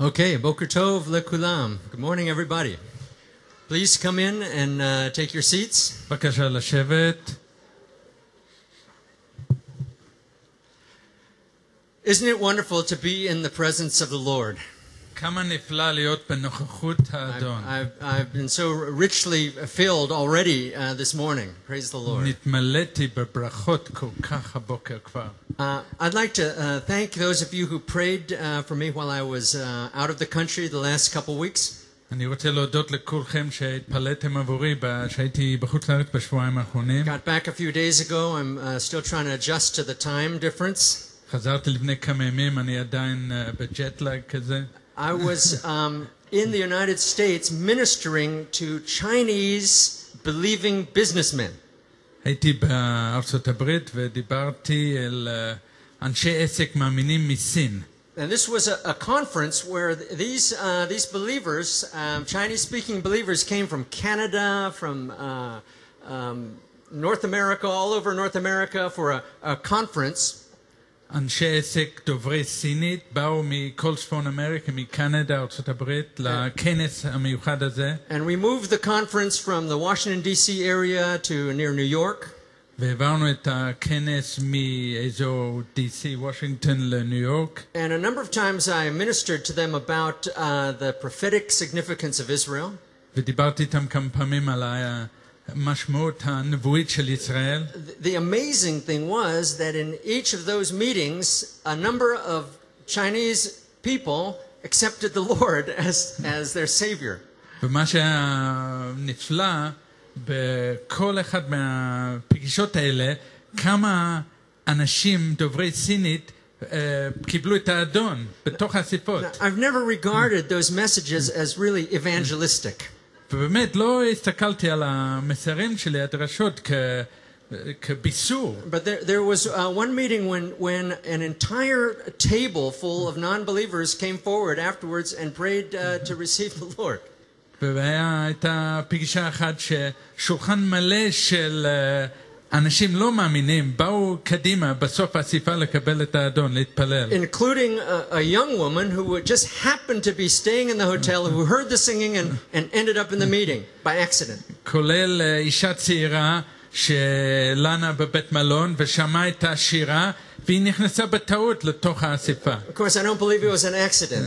Okay, Boker Tov lekulam. Good morning, everybody. Please come in and uh, take your seats. בבקשה לשבת. Isn't it wonderful to be in the presence of the Lord? כמה נפלא להיות בנוכחות I've, האדון. I've, I've been so richly filled already uh, this morning. Praise the Lord. נתמלאתי בברכות כל כך הבוקר כבר. Uh, I'd like to uh, thank those of you who prayed uh, for me while I was uh, out of the country the last couple weeks. אני רוצה להודות לכולכם שהתפלאתם עבורי ב- שהייתי בחוץ לארץ בשבועיים האחרונים. Got back a few days ago. I'm uh, still trying to adjust to the time difference. חזרתי לפני כמה ימים, אני עדיין אה, בג'טלג כזה. I was um, in the United States ministering to Chinese believing businessmen. הייתי בארצות הברית ודיברתי אל אה, אנשי עסק מאמינים מסין. And this was a, a conference where th- these, uh, these believers, um, Chinese speaking believers, came from Canada, from uh, um, North America, all over North America for a, a conference. אנשי עסק דוברי סינית באו מכל צפון אמריקה, מקנדה, ארצות הברית, לכנס המיוחד הזה, And we moved the conference from the Washington, D.C. area to near New York. והעברנו את הכנס מאזור DC, וושינגטון לניו יורק, And a number of times I ministered to them about uh, the prophetic significance of Israel. ודיברתי איתם כמה פעמים על המשמעות הנבואית של ישראל. The- The amazing thing was that in each of those meetings, a number of Chinese people accepted the Lord as, as their Savior. ומה שהיה נפלא, בכל אחד מהפגישות האלה, כמה אנשים דוברי סינית אה, קיבלו את האדון בתוך האספות. Now, I've never regarded those messages as really evangelistic. ובאמת לא הסתכלתי על המסרים שלי, הדרשות, כ... כביסור. But there, there was uh, one meeting when, when an entire table full of non believers came forward afterwards and prayed uh, to receive the Lord. והייתה פגישה אחת ששולחן מלא של אה, אנשים לא מאמינים באו קדימה בסוף האספה לקבל את האדון, להתפלל. including a, a young woman who would just happened to be staying in the hotel who heard the singing and, and ended up in the meeting by accident. כולל אה, אישה צעירה שלנה בבית מלון ושמעה את השירה והיא נכנסה בטעות לתוך האספה. Of course, I don't believe it was an accident,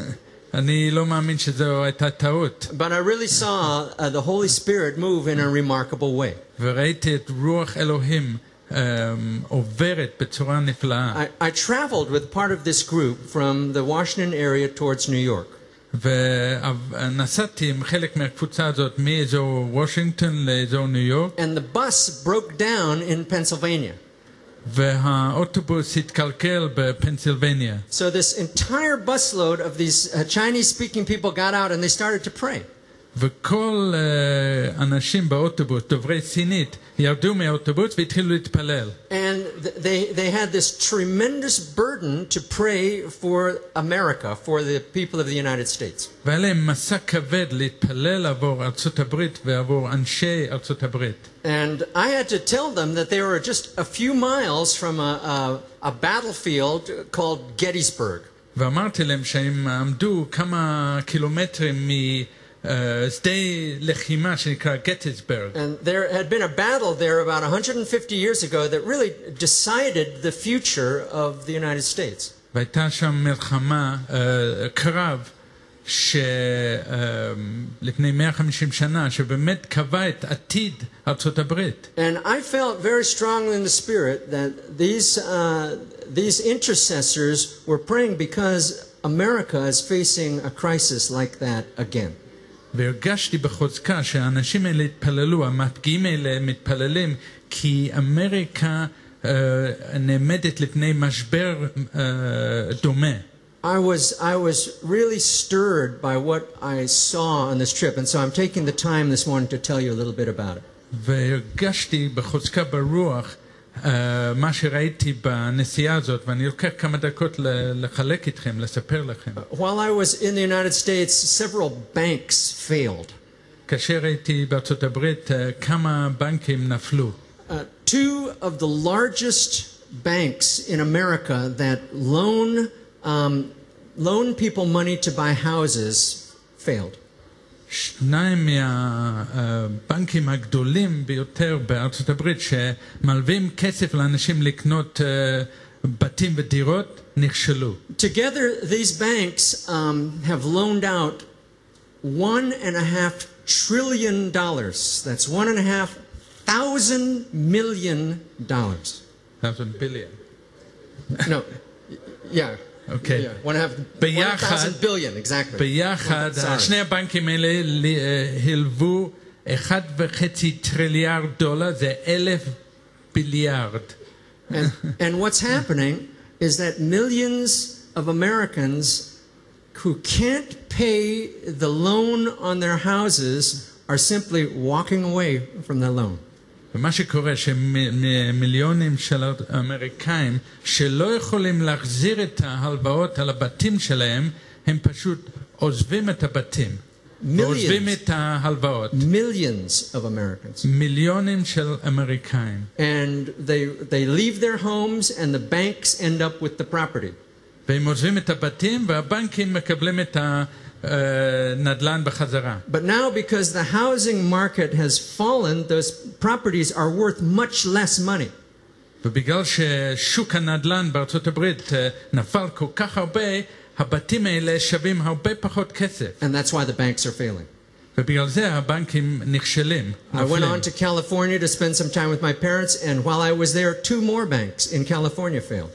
אני לא מאמין שזו הייתה טעות. but I really saw uh, the Holy Spirit move in a remarkable way. וראיתי את רוח אלוהים אה, עוברת בצורה נפלאה. I, I traveled with part of this group from the Washington area towards New York. ונסעתי עם חלק מהקבוצה הזאת מאזור וושינגטון לאזור ניו יורק, And the bus broke down in Pennsylvania. והאוטובוס התקלקל בפנסילבניה. So this entire busload of these uh, Chinese speaking people got out and they started to pray. וכל אה, אנשים באוטובוס, דוברי סינית, ירדו מהאוטובוס והתחילו להתפלל. And th- they, they had this tremendous burden to pray for America, for the people of the United States. והיה להם מסע כבד להתפלל עבור ארצות הברית ועבור אנשי ארצות הברית. And I had to tell them that they were just a few miles from a, a, a battlefield called Gettysburg. ואמרתי להם שהם עמדו כמה קילומטרים משדה לחימה שנקרא גטיסברג. And there had been a battle there about 150 years ago that really decided the future of the United States. והייתה שם מלחמה, אה, קרב, שלפני 150 שנה, שבאמת קבע את עתיד ארצות הברית. And I felt very strongly in the spirit that these, uh, these intercessors were praying because America is facing a crisis like that again. והרגשתי בחוזקה שהאנשים האלה התפללו, המפגיעים האלה מתפללים, כי אמריקה אה, נעמדת לפני משבר אה, דומה. I was, I was really stirred by what I saw on this trip, and so I'm taking the time this morning to tell you a little bit about it. והרגשתי בחוזקה ברוח אה, מה שראיתי בנסיעה הזאת, ואני לוקח כמה דקות ל- לחלק איתכם, לספר לכם. While I was in the United States, several banks failed. כאשר הייתי בארצות הברית, אה, כמה בנקים נפלו. Uh, two of the largest banks in America that loan um, loan people money to buy houses failed. שניים מהבנקים הגדולים ביותר בארצות הברית שמלווים כסף לאנשים לקנות אה, בתים ודירות נכשלו. Together, these banks um, have loaned out one and a half trillion dollars. That's one and a half thousand million dollars. thousand billion. No, yeah. Okay. Yeah, one and a half. ביחד- 1,000 billion, exactly. ביחד, Sorry. שני הבנקים האלה לי- אה, הלוו 1.5 טריליארד דולר, זה אלף ביליארד. And, and what's happening is that millions of Americans who can't pay the loan on their houses are simply walking away from their loan. ומה שקורה שמיליונים של אמריקאים שלא יכולים להחזיר את ההלוואות על הבתים שלהם, הם פשוט עוזבים את הבתים. ועוזבים את ההלוואות. millions of Americans. מיליונים של אמריקאים. And they, they leave their homes and the banks end up with the property. והם עוזבים את הבתים והבנקים מקבלים את הנדל"ן בחזרה. But now, because the housing market has fallen, those properties are worth much less money. ובגלל ששוק הנדל"ן בארצות הברית אה, נפל כל כך הרבה, הבתים האלה שווים הרבה פחות כסף. And that's why the banks are failing. ובגלל זה הבנקים נכשלים, I went נופלים. on to California to spend some time with my parents, and while I was there, two more banks in California failed.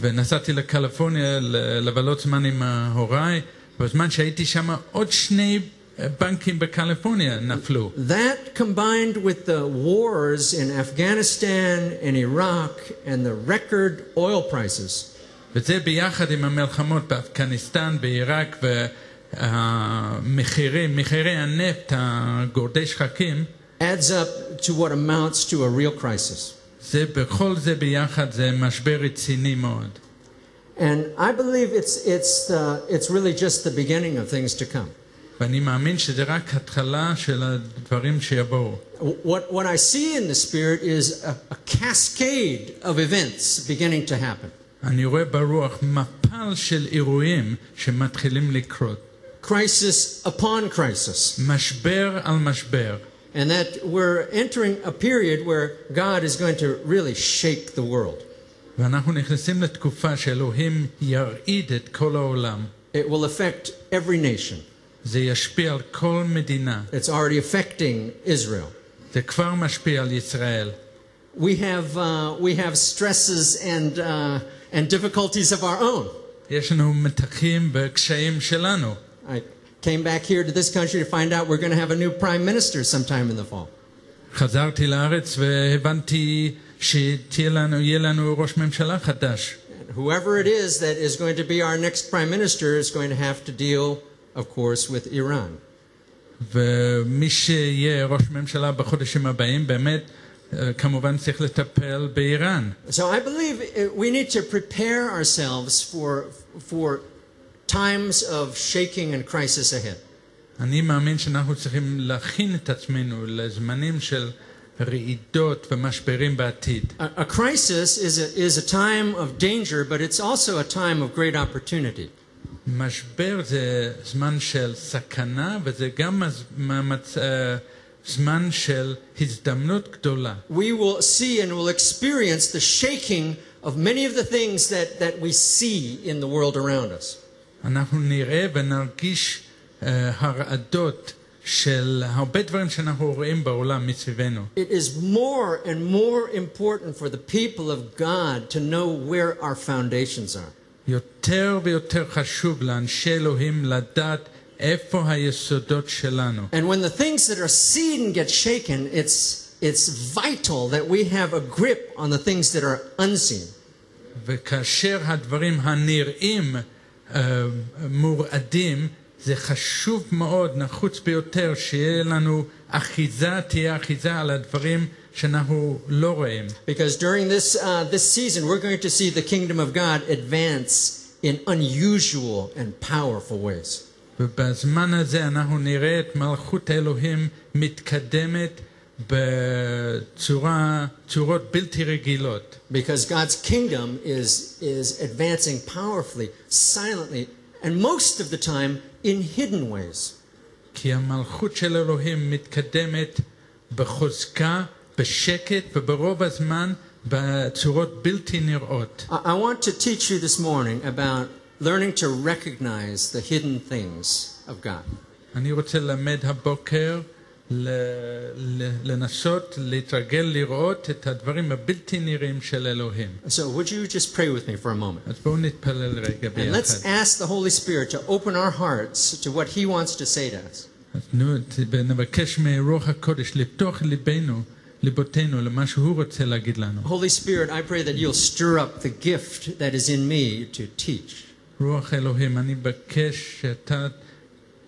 ונסעתי לקליפורניה ל- לבלות זמן עם הוריי, בזמן שהייתי שם עוד שני אה, בנקים בקליפורניה נפלו. That combined with the wars in Afghanistan and Iraq and the record oil prices וזה ביחד עם המלחמות באפגניסטן, בעיראק והמחירים, מחירי הנפט הגורדי שחקים, adds up to what amounts to a real crisis. זה בכל זה ביחד זה משבר רציני מאוד. And I believe it's, it's, uh, it's really just the beginning of things to come. ואני מאמין שזה רק התחלה של הדברים שיבואו. What, what I see in the Spirit is a, a cascade of events beginning to happen. אני רואה ברוח מפל של אירועים שמתחילים לקרות. Crisis upon crisis. משבר על משבר. And that we're entering a period where God is going to really shake the world. ואנחנו נכנסים לתקופה שאלוהים ירעיד את כל העולם. It will affect every nation. זה ישפיע על כל מדינה. It's already affecting Israel. זה כבר משפיע על ישראל. We have, uh, we have stresses and, uh, and difficulties of our own. יש לנו מתחים ותקשיים שלנו. I came back here to this country to find out we're going to have a new prime minister sometime in the fall. חזרתי לארץ והבנתי שיהיה לנו, יהיה לנו ראש ממשלה חדש. And whoever it is that is going to be our next prime minister is going to have to deal, of course, with Iran. ומי שיהיה ראש ממשלה בחודשים הבאים באמת אה, כמובן צריך לטפל באיראן. So I believe uh, we need to prepare ourselves for, for times of shaking and crisis ahead. אני מאמין שאנחנו צריכים להכין את עצמנו לזמנים של רעידות ומשברים בעתיד. A, a crisis is a, is a time of danger, but it's also a time of great opportunity. משבר זה זמן של סכנה וזה גם מז- מאמץ- אה, זמן של הזדמנות גדולה. We will see and will experience the shaking of many of the things that, that we see in the world around us. אנחנו נראה ונרגיש אה, הרעדות של הרבה דברים שאנחנו רואים בעולם מסביבנו. It is more and more important for the people of God to know where our foundations are. יותר ויותר חשוב לאנשי אלוהים לדעת איפה היסודות שלנו. And when the things that are seen get shaken, it's, it's vital that we have a grip on the things that are unseen. וכאשר הדברים הנראים אה, מורעדים, זה חשוב מאוד, נחוץ ביותר, שיהיה לנו אחיזה, תהיה אחיזה על הדברים שאנחנו לא רואים. Because during this, uh, this season, we're going to see the kingdom of God advance in unusual and powerful ways. ובזמן הזה אנחנו נראה את מלכות האלוהים מתקדמת בצורה, צורות בלתי רגילות. Because God's kingdom is, is advancing powerfully, silently, and most of the time in hidden ways. כי המלכות של אלוהים מתקדמת בחוזקה, בשקט וברוב הזמן בצורות בלתי נראות. I, I want to teach you this morning about learning to recognize the hidden things of God. אני רוצה ללמד הבוקר ל- ל- לנסות להתרגל לראות את הדברים הבלתי נראים של אלוהים. So, would you just pray with me for a moment? אז בואו נתפלל רגע And let's ביחד. ask the Holy Spirit to open our hearts to what He wants to say to us. אז נו, ת- ונבקש מרוח הקודש לפתוח ליבנו, ליבותינו, למה שהוא רוצה להגיד לנו. Holy Spirit, I pray that you'll stir up the gift that is in me to teach. רוח אלוהים, אני מבקש שאתה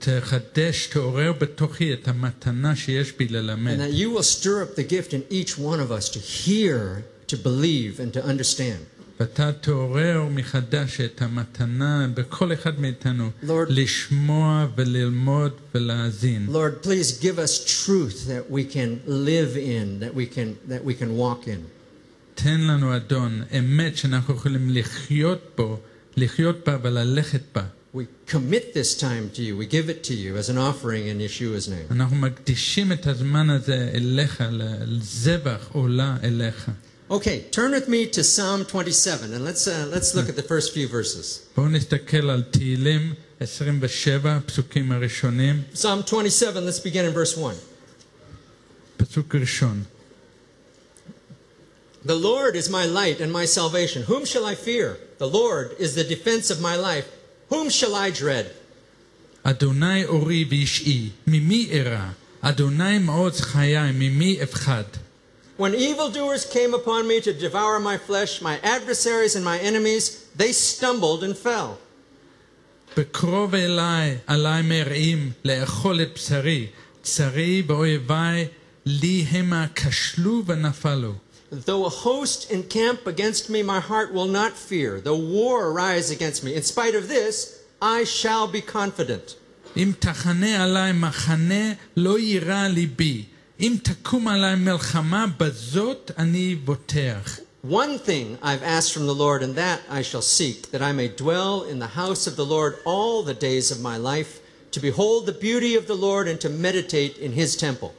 תחדש, תעורר בתוכי את המתנה שיש בי And ללמד. that you will stir up the gift in each one of us to hear, to believe, and to understand. ואתה תעורר מחדש את המתנה בכל אחד מאיתנו, Lord- לשמוע וללמוד ולהאזין. Lord, please give us truth that we can live in, that we can, that we can walk in. תן לנו, אדון, אמת שאנחנו יכולים לחיות בו, לחיות בה וללכת בה. We commit this time to you. We give it to you as an offering in Yeshua's name. אנחנו מקדישים את הזמן הזה אליך, לזבח עולה אליך. Okay, turn with me to Psalm 27, and let's, uh, let's look at the first few verses. בואו נסתכל על תהילים 27, הפסוקים הראשונים, Psalm 27, let's begin in verse 1. פסוק ראשון. The Lord is my light and my salvation. Whom shall I fear? The Lord is the defense of my life. Whom shall I dread? אדוני אורי ואישי, ממי אירא? אדוני מעוז חיי, ממי אפחד? When evildoers came upon me to devour my flesh, my adversaries and my enemies, they stumbled and fell. בקרוב אליי, עלי מרעים, לאכול את בשרי. צרי ואויבי, לי המה כשלו ונפלו. Though a host encamp against me, my heart will not fear. Though war arise against me, in spite of this, I shall be confident. אם תחנה עלי מחנה, לא יירא ליבי. אם תקום עלי מלחמה, בזאת אני בוטח. One thing I've asked from the Lord, and that I shall seek, that I may dwell in the house of the Lord all the days of my life, to behold the beauty of the Lord and to meditate in his temple.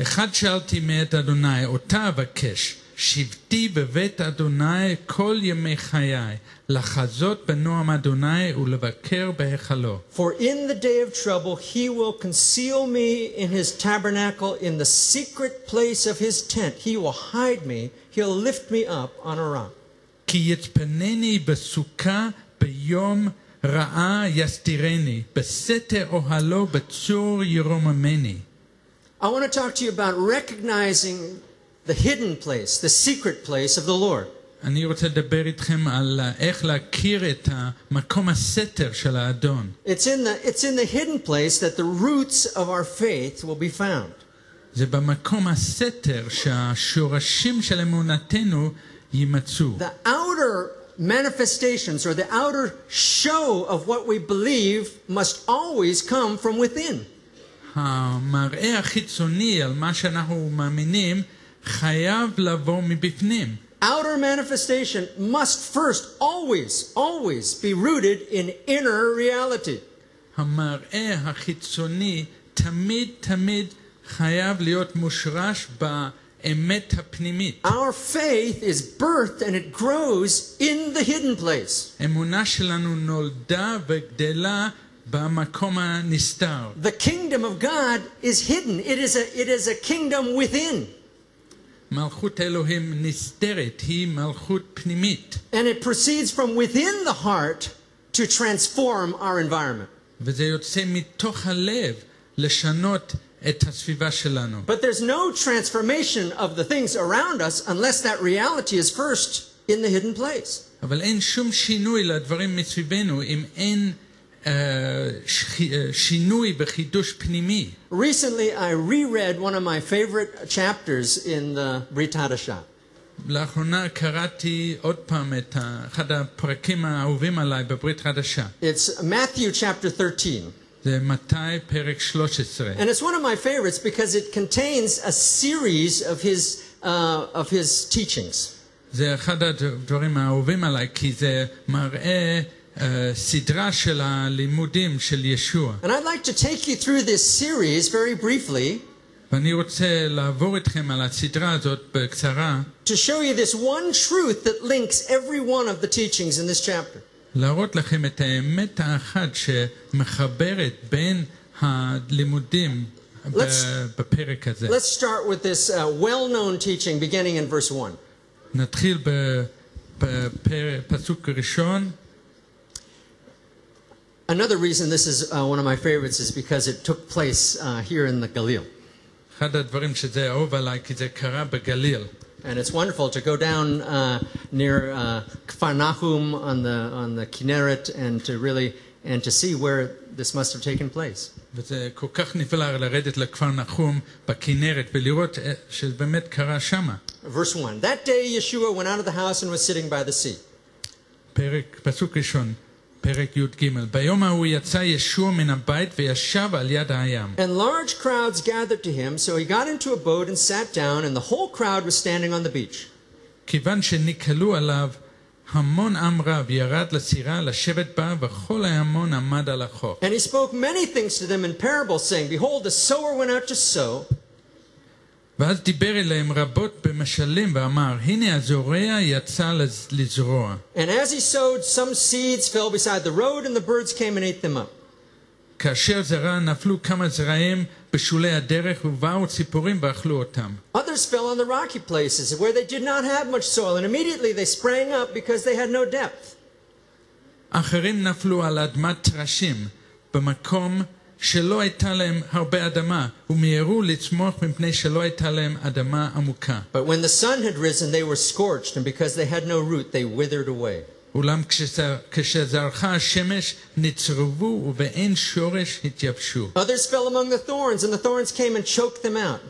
אחד שאלתי מאת אדוני, אותה אבקש, שבתי בבית אדוני כל ימי חיי, לחזות בנועם אדוני ולבקר בהיכלו. For in the day of trouble he will conceal me in his tabernacle, in the secret place of his tent. He will hide me, he'll lift me up on a rock. כי יצפנני בסוכה ביום רעה יסתירני, בסתר אוהלו בצור ירוממני. I want to talk to you about recognizing the hidden place, the secret place of the Lord. אני רוצה לדבר איתכם על איך להכיר את המקום הסתר של האדון. It's in the it's in the hidden place that the roots of our faith will be found. זה במקום הסתר שהשורשים של אמונתנו יימצאו. The outer manifestations or the outer show of what we believe must always come from within. המראה החיצוני על מה שאנחנו מאמינים חייב לבוא מבפנים. Outer manifestation must first always always be rooted in inner reality. המראה החיצוני תמיד תמיד חייב להיות מושרש באמת הפנימית. Our faith is birthed and it grows in the hidden place. אמונה שלנו נולדה וגדלה במקום הנסתר. The kingdom of God is hidden. It is a it is a kingdom within. מלכות אלוהים נסתרת, היא מלכות פנימית. And it proceeds from within the heart to transform our environment. וזה יוצא מתוך הלב לשנות את הסביבה שלנו. But there's no transformation of the things around us unless that reality is first in the hidden place. אבל אין שום שינוי לדברים מסביבנו אם אין אה, שכי- אה, שינוי וחידוש פנימי. Recently, I reread one of my favorite chapters in the Brit Hadashah. לאחרונה קראתי עוד פעם את ה- אחד הפרקים האהובים עליי בברית חדשה. It's Matthew chapter 13. זה מתי פרק 13. And it's one of my favorites because it contains a series of his, uh, of his teachings. זה אחד הדברים האהובים עליי, כי זה מראה אה, סדרה של הלימודים של ישוע. And I'd like to take you through this series very briefly ואני רוצה לעבור איתכם על הסדרה הזאת בקצרה, to show you this one truth that links every one of the teachings in this chapter. להראות לכם את האמת האחת שמחברת בין הלימודים ב- Let's- בפרק הזה. Let's start with this uh, well known teaching beginning in verse 1. נתחיל בפסוק ראשון. Another reason this is uh, one of my favorites is because it took place uh, here in the Galil. אחד הדברים שזה אהוב עליי, כי זה קרה בגליל. And it's wonderful to go down uh, near uh, Kfar Nahum on the, on the Kinneret and to really and to see where this must have taken place. וזה כל כך נפלא לרדת לכפר נחום בכנרת ולראות אה, שזה באמת קרה שמה. Verse 1 That day Yeshua went out of the house and was sitting by the sea. פרק, פסוק ראשון, פרק י"ג. ביום ההוא יצא ישוע מן הבית וישב על יד הים. And large crowds gathered to him, so he got into a boat and sat down, and the whole crowd was standing on the beach. כיוון שנקהלו עליו המון עם רב, ירד לסירה לשבת בה, וכל ההמון עמד על החוף. And he spoke many things to them in parables, saying, Behold, the sower went out to sow. ואז דיבר אליהם רבות במשלים ואמר, הנה הזורע יצא לז- לזרוע. And as he sowed, some seeds fell beside the road, and the birds came and ate them up. כאשר זרע נפלו כמה זרעים בשולי הדרך ובאו ציפורים ואכלו אותם. Others fell on the rocky places where they did not have much soil, and immediately they sprang up because they had no depth. אחרים נפלו על אדמת טרשים במקום שלא הייתה להם הרבה אדמה ומיהרו לצמוח מפני שלא הייתה להם אדמה עמוקה. But when the sun had risen, they were scorched, and because they had no root, they withered away. אולם כשזר- כשזרחה השמש נצרבו ובאין שורש התייבשו. Others fell among the thorns, and the thorns came and choked them out.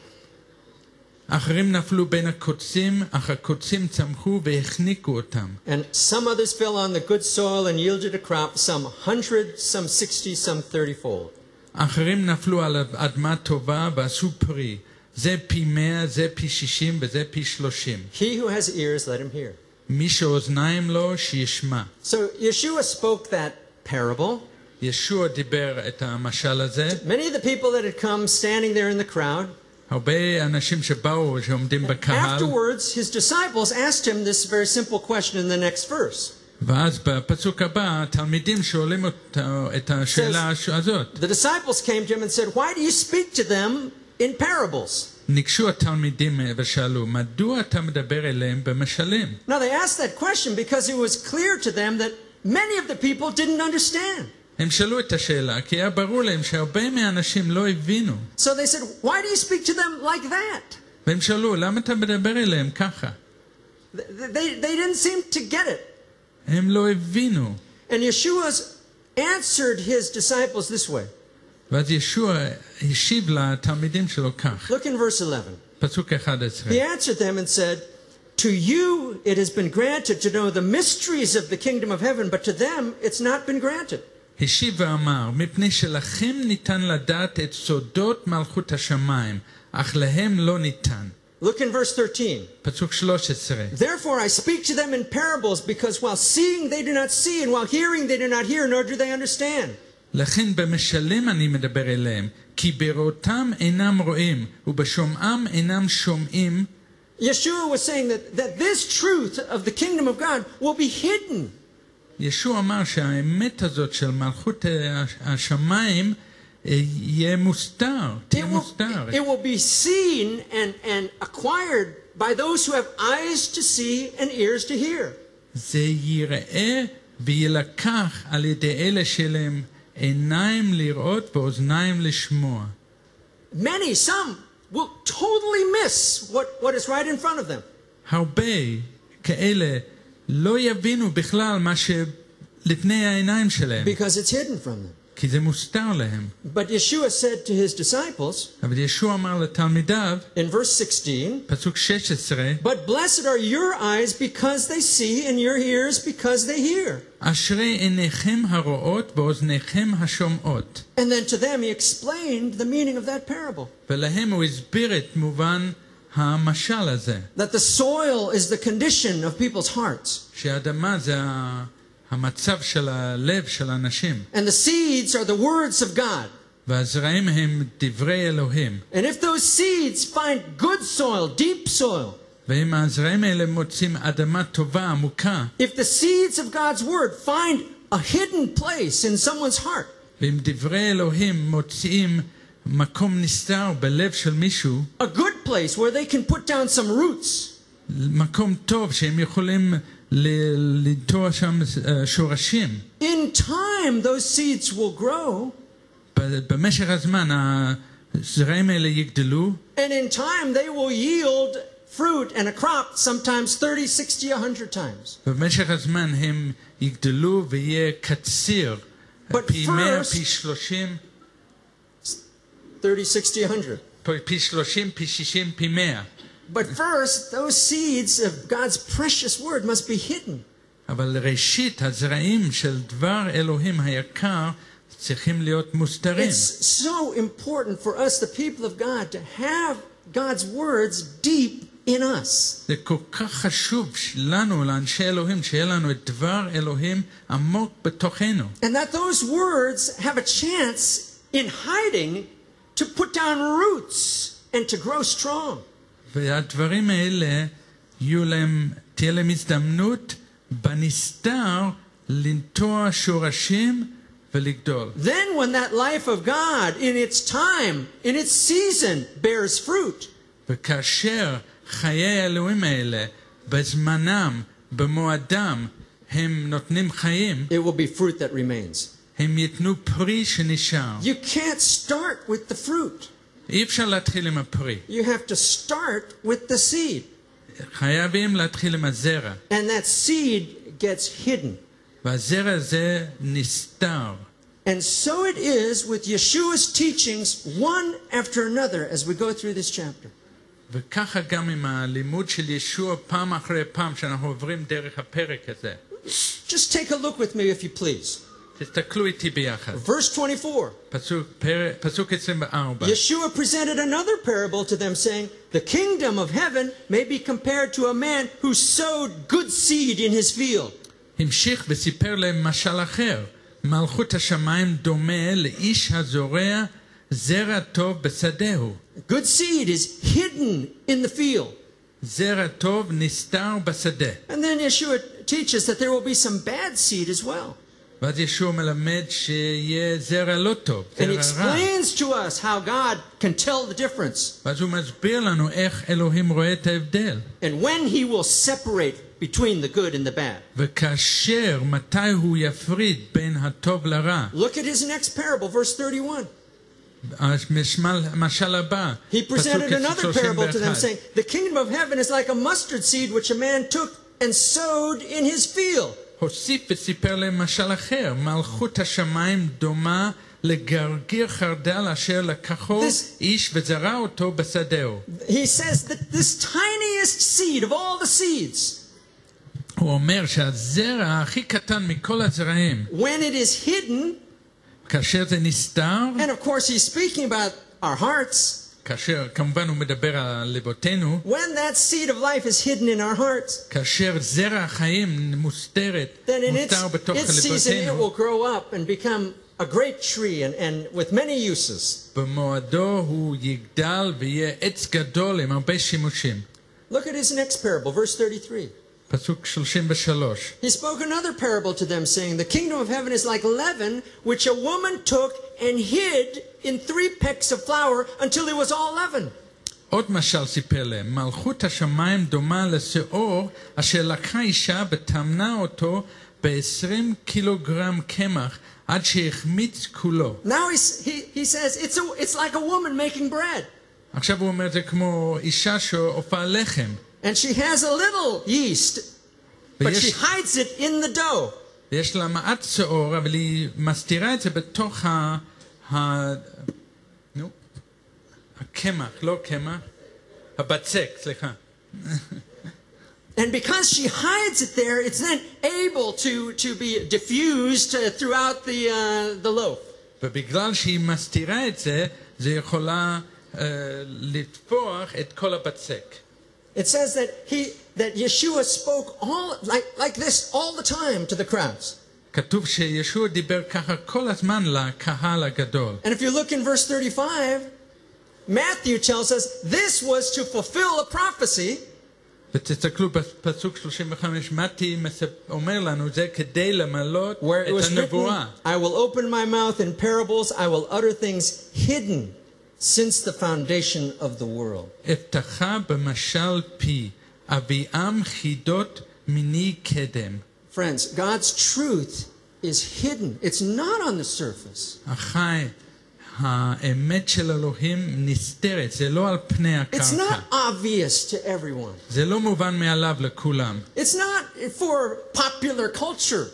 אחרים נפלו בין הקוצים, אך הקוצים צמחו והחניקו אותם. And some others fell on the good soil and yielded a crop, some hundred, some sixty, some thirty-fold. אחרים נפלו על אדמה טובה ועשו פרי. זה פי מאה, זה פי שישים וזה פי שלושים. He who has ears, let him hear. מי שאוזניים לו, שישמע. So Yeshua spoke that parable. ישוע דיבר את המשל הזה. Many of the people that had come standing there in the crowd, הרבה אנשים שבאו, שעומדים בקהל, afterwards, his disciples asked him this very simple question in the next verse. ואז בפסוק הבא, התלמידים שואלים אותו את השאלה הזאת. The disciples came to him and said, Why do you speak to them in parables? ניגשו התלמידים ושאלו, מדוע אתה מדבר אליהם במשלים? Now, they asked that question because it was clear to them that many of the people didn't understand. הם שאלו את השאלה, כי היה ברור להם שהרבה מהאנשים לא הבינו. So they said, Why do you speak to them like that? והם שאלו, למה אתה מדבר אליהם ככה? They, they, they didn't seem to get it. הם לא הבינו. And Yeshua's answered his disciples this way. ואז ישוע השיב לתלמידים שלו כך, Look in verse 11. פסוק 11. He answered them and said, To you it has been granted to know the mysteries of the kingdom of heaven, but to them it's not been granted. השיב ואמר, מפני שלכם ניתן לדעת את סודות מלכות השמיים, אך להם לא ניתן. Look in verse 13. פסוק 13. Therefore I speak to them in parables, because while seeing they do not see, and while hearing they do not hear, nor do they understand. לכן במשלם אני מדבר אליהם, כי בראותם אינם רואים, ובשומעם אינם שומעים, Yeshua was saying that, that this truth of the kingdom of God will be hidden. ישוע אמר שהאמת הזאת של מלכות אה, השמיים אה, יהיה מוסתר, תהיה It will, מוסתר. it will be seen and, and acquired by those who have eyes to see and ears to hear. זה ייראה ויילקח על ידי אלה שלהם עיניים לראות ואוזניים לשמוע. Many, some, will totally miss what, what is right in front of them. הרבה כאלה לא יבינו בכלל מה שלפני העיניים שלהם, because it's hidden from them. כי זה מוסתר להם. But Yeshua said to his disciples אבל ישוע אמר לתלמידיו, in verse 16, פסוק 16, But blessed are your eyes because they see, and your ears because they hear. אשרי עיניכם הרואות ואוזניכם השומעות. And then to them he explained the meaning of that parable ולהם הוא הסביר את מובן המשל הזה, that the soil is the condition of people's hearts. שהאדמה זה ה- המצב של הלב של האנשים, And the seeds are the words of God. והזרעים הם דברי אלוהים. And if those seeds find good soil, deep soil, ואם הזרעים האלה מוצאים אדמה טובה, עמוקה, if the seeds of God's word find a hidden place in someone's heart, ואם דברי אלוהים מוצאים מקום נסתר בלב של מישהו, a good place where they can put down some roots, מקום טוב שהם יכולים ל- לנטוע שם אה, שורשים, in time those seeds will grow, ב- במשך הזמן הזרעים האלה יגדלו, and in time they will yield fruit and a crop sometimes 30, 60, 100 times. במשך הזמן הם יגדלו ויהיה קציר, But פי 100, first- פי 30, 30, 60, 100. פי 30, פי 60, פי 100. But first, those seeds of God's precious word must be hidden. אבל ראשית, הזרעים של דבר אלוהים היקר צריכים להיות מוסתרים. It's so important for us, the people of God, to have God's words deep in us. זה כל כך חשוב לנו, לאנשי אלוהים, שיהיה לנו את דבר אלוהים עמוק בתוכנו. And that those words have a chance in hiding to put down roots and to grow strong. והדברים האלה, יהיו להם, תהיה להם הזדמנות בנסתר לנטוע שורשים ולגדול. Then, when that life of God, in its time, in its season, bears fruit, וכאשר חיי האלוהים האלה, בזמנם, במועדם, הם נותנים חיים, it will be fruit that remains. הם ייתנו פרי שנשאר. You can't start with the fruit. אי אפשר להתחיל עם הפרי. You have to start with the seed. חייבים להתחיל עם הזרע. And that seed gets hidden. והזרע הזה נסתר. And so it is with Yeshua's teachings, one after another, as we go through this chapter. וככה גם עם הלימוד של ישוע פעם אחרי פעם שאנחנו עוברים דרך הפרק הזה. Just take a look with me, if you please. תסתכלו איתי ביחד. Verse 24. פסוק, פר, פסוק 24. Yeshua presented another parable to them, saying, The kingdom of heaven may be compared to a man who sowed good seed in his field. המשיך וסיפר להם משל אחר. מלכות השמיים דומה לאיש הזורע זרע טוב בשדהו. Good seed is hidden in the field. זרע טוב נסתר בשדה. And then Yeshua teaches that there will be some bad seed as well. ואז ישוע מלמד שיהיה זרע לא טוב, And he זרע רע. explains to us how God can tell the difference ואז הוא מסביר לנו איך אלוהים רואה את ההבדל. and when he will separate between the good and the bad. וכאשר, מתי הוא יפריד בין הטוב לרע. Look at his next parable, verse 31. המשמל- המשל הבא, He פסוק presented another parable to them, 31. saying, The kingdom of heaven is like a mustard seed which a man took and sowed in his field. הוסיף וסיפר להם משל אחר, מלכות השמיים דומה לגרגיר חרדל אשר לקחו איש וזרע אותו בשדהו. He says that this tiniest seed of all the seeds, הוא אומר שהזרע הכי קטן מכל הזרעים, when it is hidden, כאשר זה נסתר, and of course he's speaking about our hearts, כאשר כמובן הוא מדבר על ליבותינו, when that seed of life is hidden in our hearts, כאשר זרע החיים מוסתרת, then in its, מוסתר בתוך its season it will ליבותינו, grow up and become a great tree and, and with many uses. במועדו הוא יגדל ויהיה עץ גדול עם הרבה שימושים. Look at his next parable, verse 33. פסוק 33. He spoke another parable to them, saying, The kingdom of heaven is like leaven, which a woman took and hid in three pecks of flour until it was all leaven. עוד משל סיפר להם, מלכות השמיים דומה לשאור אשר לקחה אישה וטמנה אותו ב-20 קילוגרם קמח עד שהחמיץ כולו. Now he's, he, he says, it's, a, it's like a woman making bread. עכשיו הוא אומר, זה כמו אישה שעופה לחם, And she has a little yeast, but she ויש, hides it in the dough. ויש לה מעט שעור, אבל היא מסתירה את זה בתוך ה... ה... נו, הקמח, לא קמח, הבצק, סליחה. And because she hides it there, it's then able to, to be diffused uh, throughout the, uh, the loaf. ובגלל שהיא מסתירה את זה, זה יכולה uh, לטפוח את כל הבצק. It says that he that Yeshua spoke all like, like this all the time to the crowds. כתוב שישוע דיבר ככה כל הזמן לקהל הגדול. And if you look in verse 35, Matthew tells us this was to fulfill a prophecy ותסתכלו בפסוק 35, מתי מספ- אומר לנו זה כדי למלות where it את was written, הנבואה. I will open my mouth in parables, I will utter things hidden since the foundation of the world. הבטחה במשל פי, אביעם חידות מיני קדם. Friends, God's truth is hidden. It's not on the surface. החי, האמת של אלוהים נסתרת, זה לא על פני It's הקרקע. not obvious to everyone. זה לא מובן מאליו לכולם. It's not for popular culture.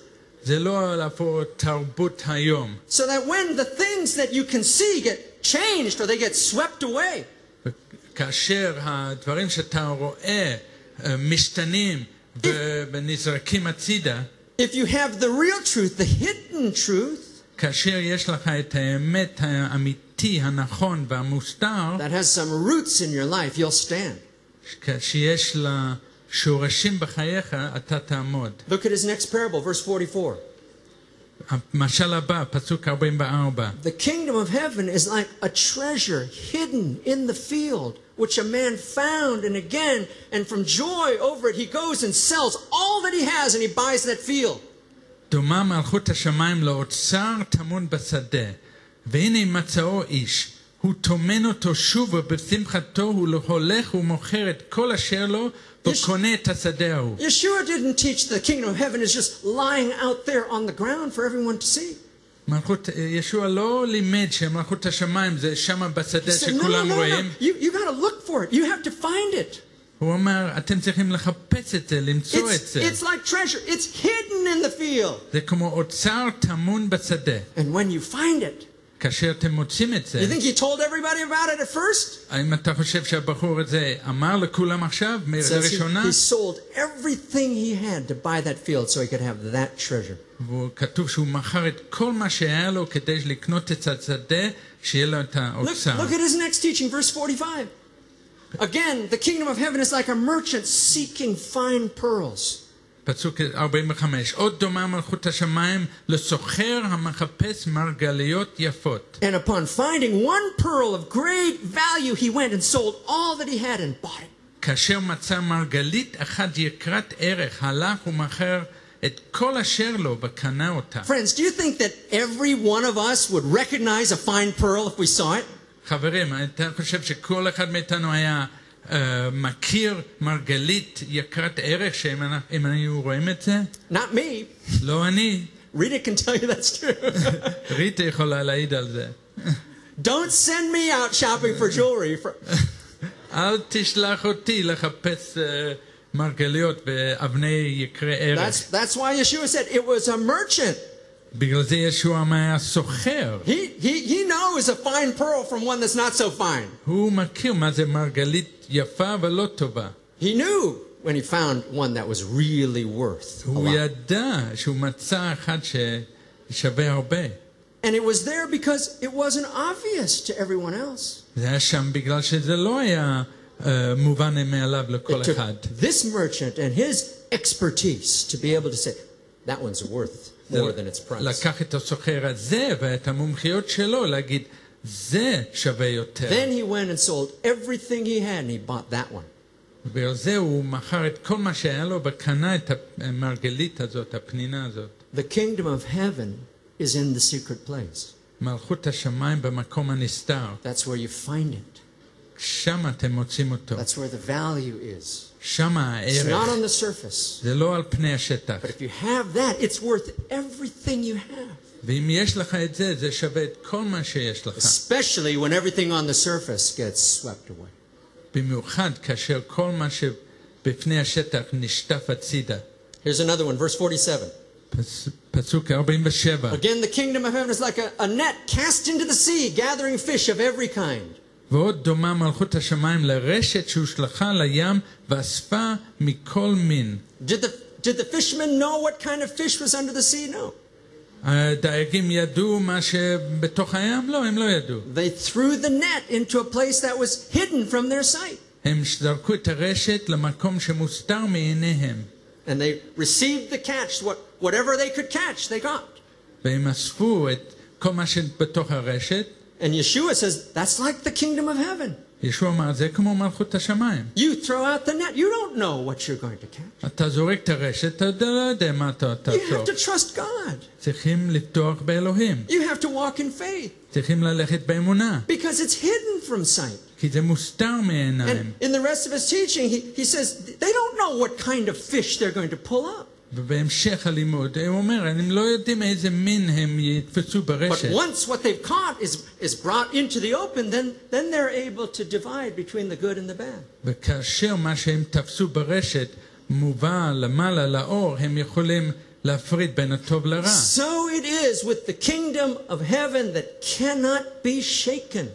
זה לא עבור תרבות היום. So that when the things that you can see get changed or they get swept away, כאשר הדברים שאתה רואה אה, משתנים ו- ונזרקים הצידה, if you have the real truth, the hidden truth, כאשר יש לך את האמת האמיתי, הנכון והמוסתר, that has some roots in your life, you'll stand. שיש לה שורשים בחייך, אתה תעמוד. Look at his next parable, verse 44. המשל הבא, פסוק 44. The kingdom of heaven is like a treasure hidden in the field, which a man found, and again, and from joy over it, he goes and sells all that he has and he buys that field. דומה מלכות השמיים לאוצר טמון בשדה. והנה מצאו איש, הוא טומן אותו שוב ובשמחתו הוא הולך ומוכר את כל אשר לו וקונה את השדה ההוא. Yeshua didn't teach the kingdom of heaven is just lying out there on the ground for everyone to see. מלכות, ישוע לא לימד שמלכות השמיים זה שמה He בשדה said, no, no, שכולם no, no. רואים. You, you got to look for it. You have to find it. הוא אומר, אתם צריכים לחפש את זה, למצוא את It's, זה. it's like treasure. It's hidden in the field. זה כמו אוצר טמון בשדה. And when you find it, כאשר אתם מוצאים את זה, you think he told everybody about it at first? האם אתה חושב שהבחור הזה אמר לכולם עכשיו, It says he, לראשונה? he sold everything he had to buy that field so he could have that treasure. וכתוב שהוא מכר את כל מה שהיה לו כדי לקנות את השדה, שיהיה לו את Look, האוצר. look at his next teaching, verse 45. Again, the kingdom of heaven is like a merchant seeking fine pearls. פסוק 45, עוד דומה מלכות השמיים לסוחר המחפש מרגליות יפות. And upon finding one pearl of great value, he went and sold all that he had and bought it. כאשר מצא מרגלית אחת יקרת ערך, הלך ומכר את כל אשר לו וקנה אותה. Friends, do you think that every one of us would recognize a fine pearl if we saw it? חברים, אתה חושב שכל אחד מאיתנו היה אה, מכיר מרגלית יקרת ערך שאם אנחנו- אם היינו רואים את זה? Not me. לא אני. Rita can tell you that's true. ריטה יכולה להעיד על זה. Don't send me out shopping for jewelry. For, אל תשלח אותי לחפש אה, מרגליות באבני יקרי ערך. that's, that's why Yeshua said it was a merchant. בגלל זה ישוע היה סוחר. He, he, he knows a fine pearl from one that's not so fine. הוא מכיר מה זה מרגלית יפה ולא טובה. He knew when he found one that was really worth a הוא lot. ידע שהוא מצא אחד ששווה הרבה. And it was there because it wasn't obvious to everyone else. זה היה שם בגלל שזה לא היה אה, מובן מאליו לכל It took אחד. this merchant and his expertise to be able to say, that one's worth more than its price. לקח את הסוחר הזה ואת המומחיות שלו להגיד, זה שווה יותר. Then he went and sold everything he had and he bought that one. בגלל זה הוא מכר את כל מה שהיה לו וקנה את המרגלית הזאת, הפנינה הזאת. The kingdom of heaven is in the secret place. מלכות השמיים במקום הנסתר. That's where you find it. שם אתם מוצאים אותו. That's where the value is. It's not on the surface. But if you have that, it's worth everything you have. Especially when everything on the surface gets swept away. Here's another one, verse 47. Again, the kingdom of heaven is like a, a net cast into the sea, gathering fish of every kind. ועוד דומה מלכות השמיים לרשת שהושלכה לים ואספה מכל מין. Did the, did the fishermen know what kind of fish was under the sea? No. הדייגים ידעו מה שבתוך הים? לא, הם לא ידעו. They threw the net into a place that was hidden from their sight. הם זרקו את הרשת למקום שמוסתר מעיניהם. And they received the catch, what, whatever they could catch, they got. והם אספו את כל מה שבתוך הרשת. And Yeshua says, that's like the kingdom of heaven. ישוע אמר, זה כמו מלכות השמיים. You throw out the net, you don't know what you're going to catch. אתה זורק את הרשת, אתה יודע- לא יודע מה אתה You תעצור. have to trust God. צריכים לפתוח באלוהים. You have to walk in faith צריכים ללכת באמונה. because it's hidden from sight. כי זה מוסתר מעיניים. And in the rest of his teaching, he, he says they don't know what kind of fish they're going to pull up. ובהמשך הלימוד, הוא אומר, הם לא יודעים איזה מין הם יתפסו But ברשת. once what they've caught is, is brought into the open, then, then they're able to divide between the good and the bad. וכאשר מה שהם תפסו ברשת מובא למעלה לאור, הם יכולים להפריד בין הטוב לרע. So it is with the kingdom of heaven that cannot be shaken.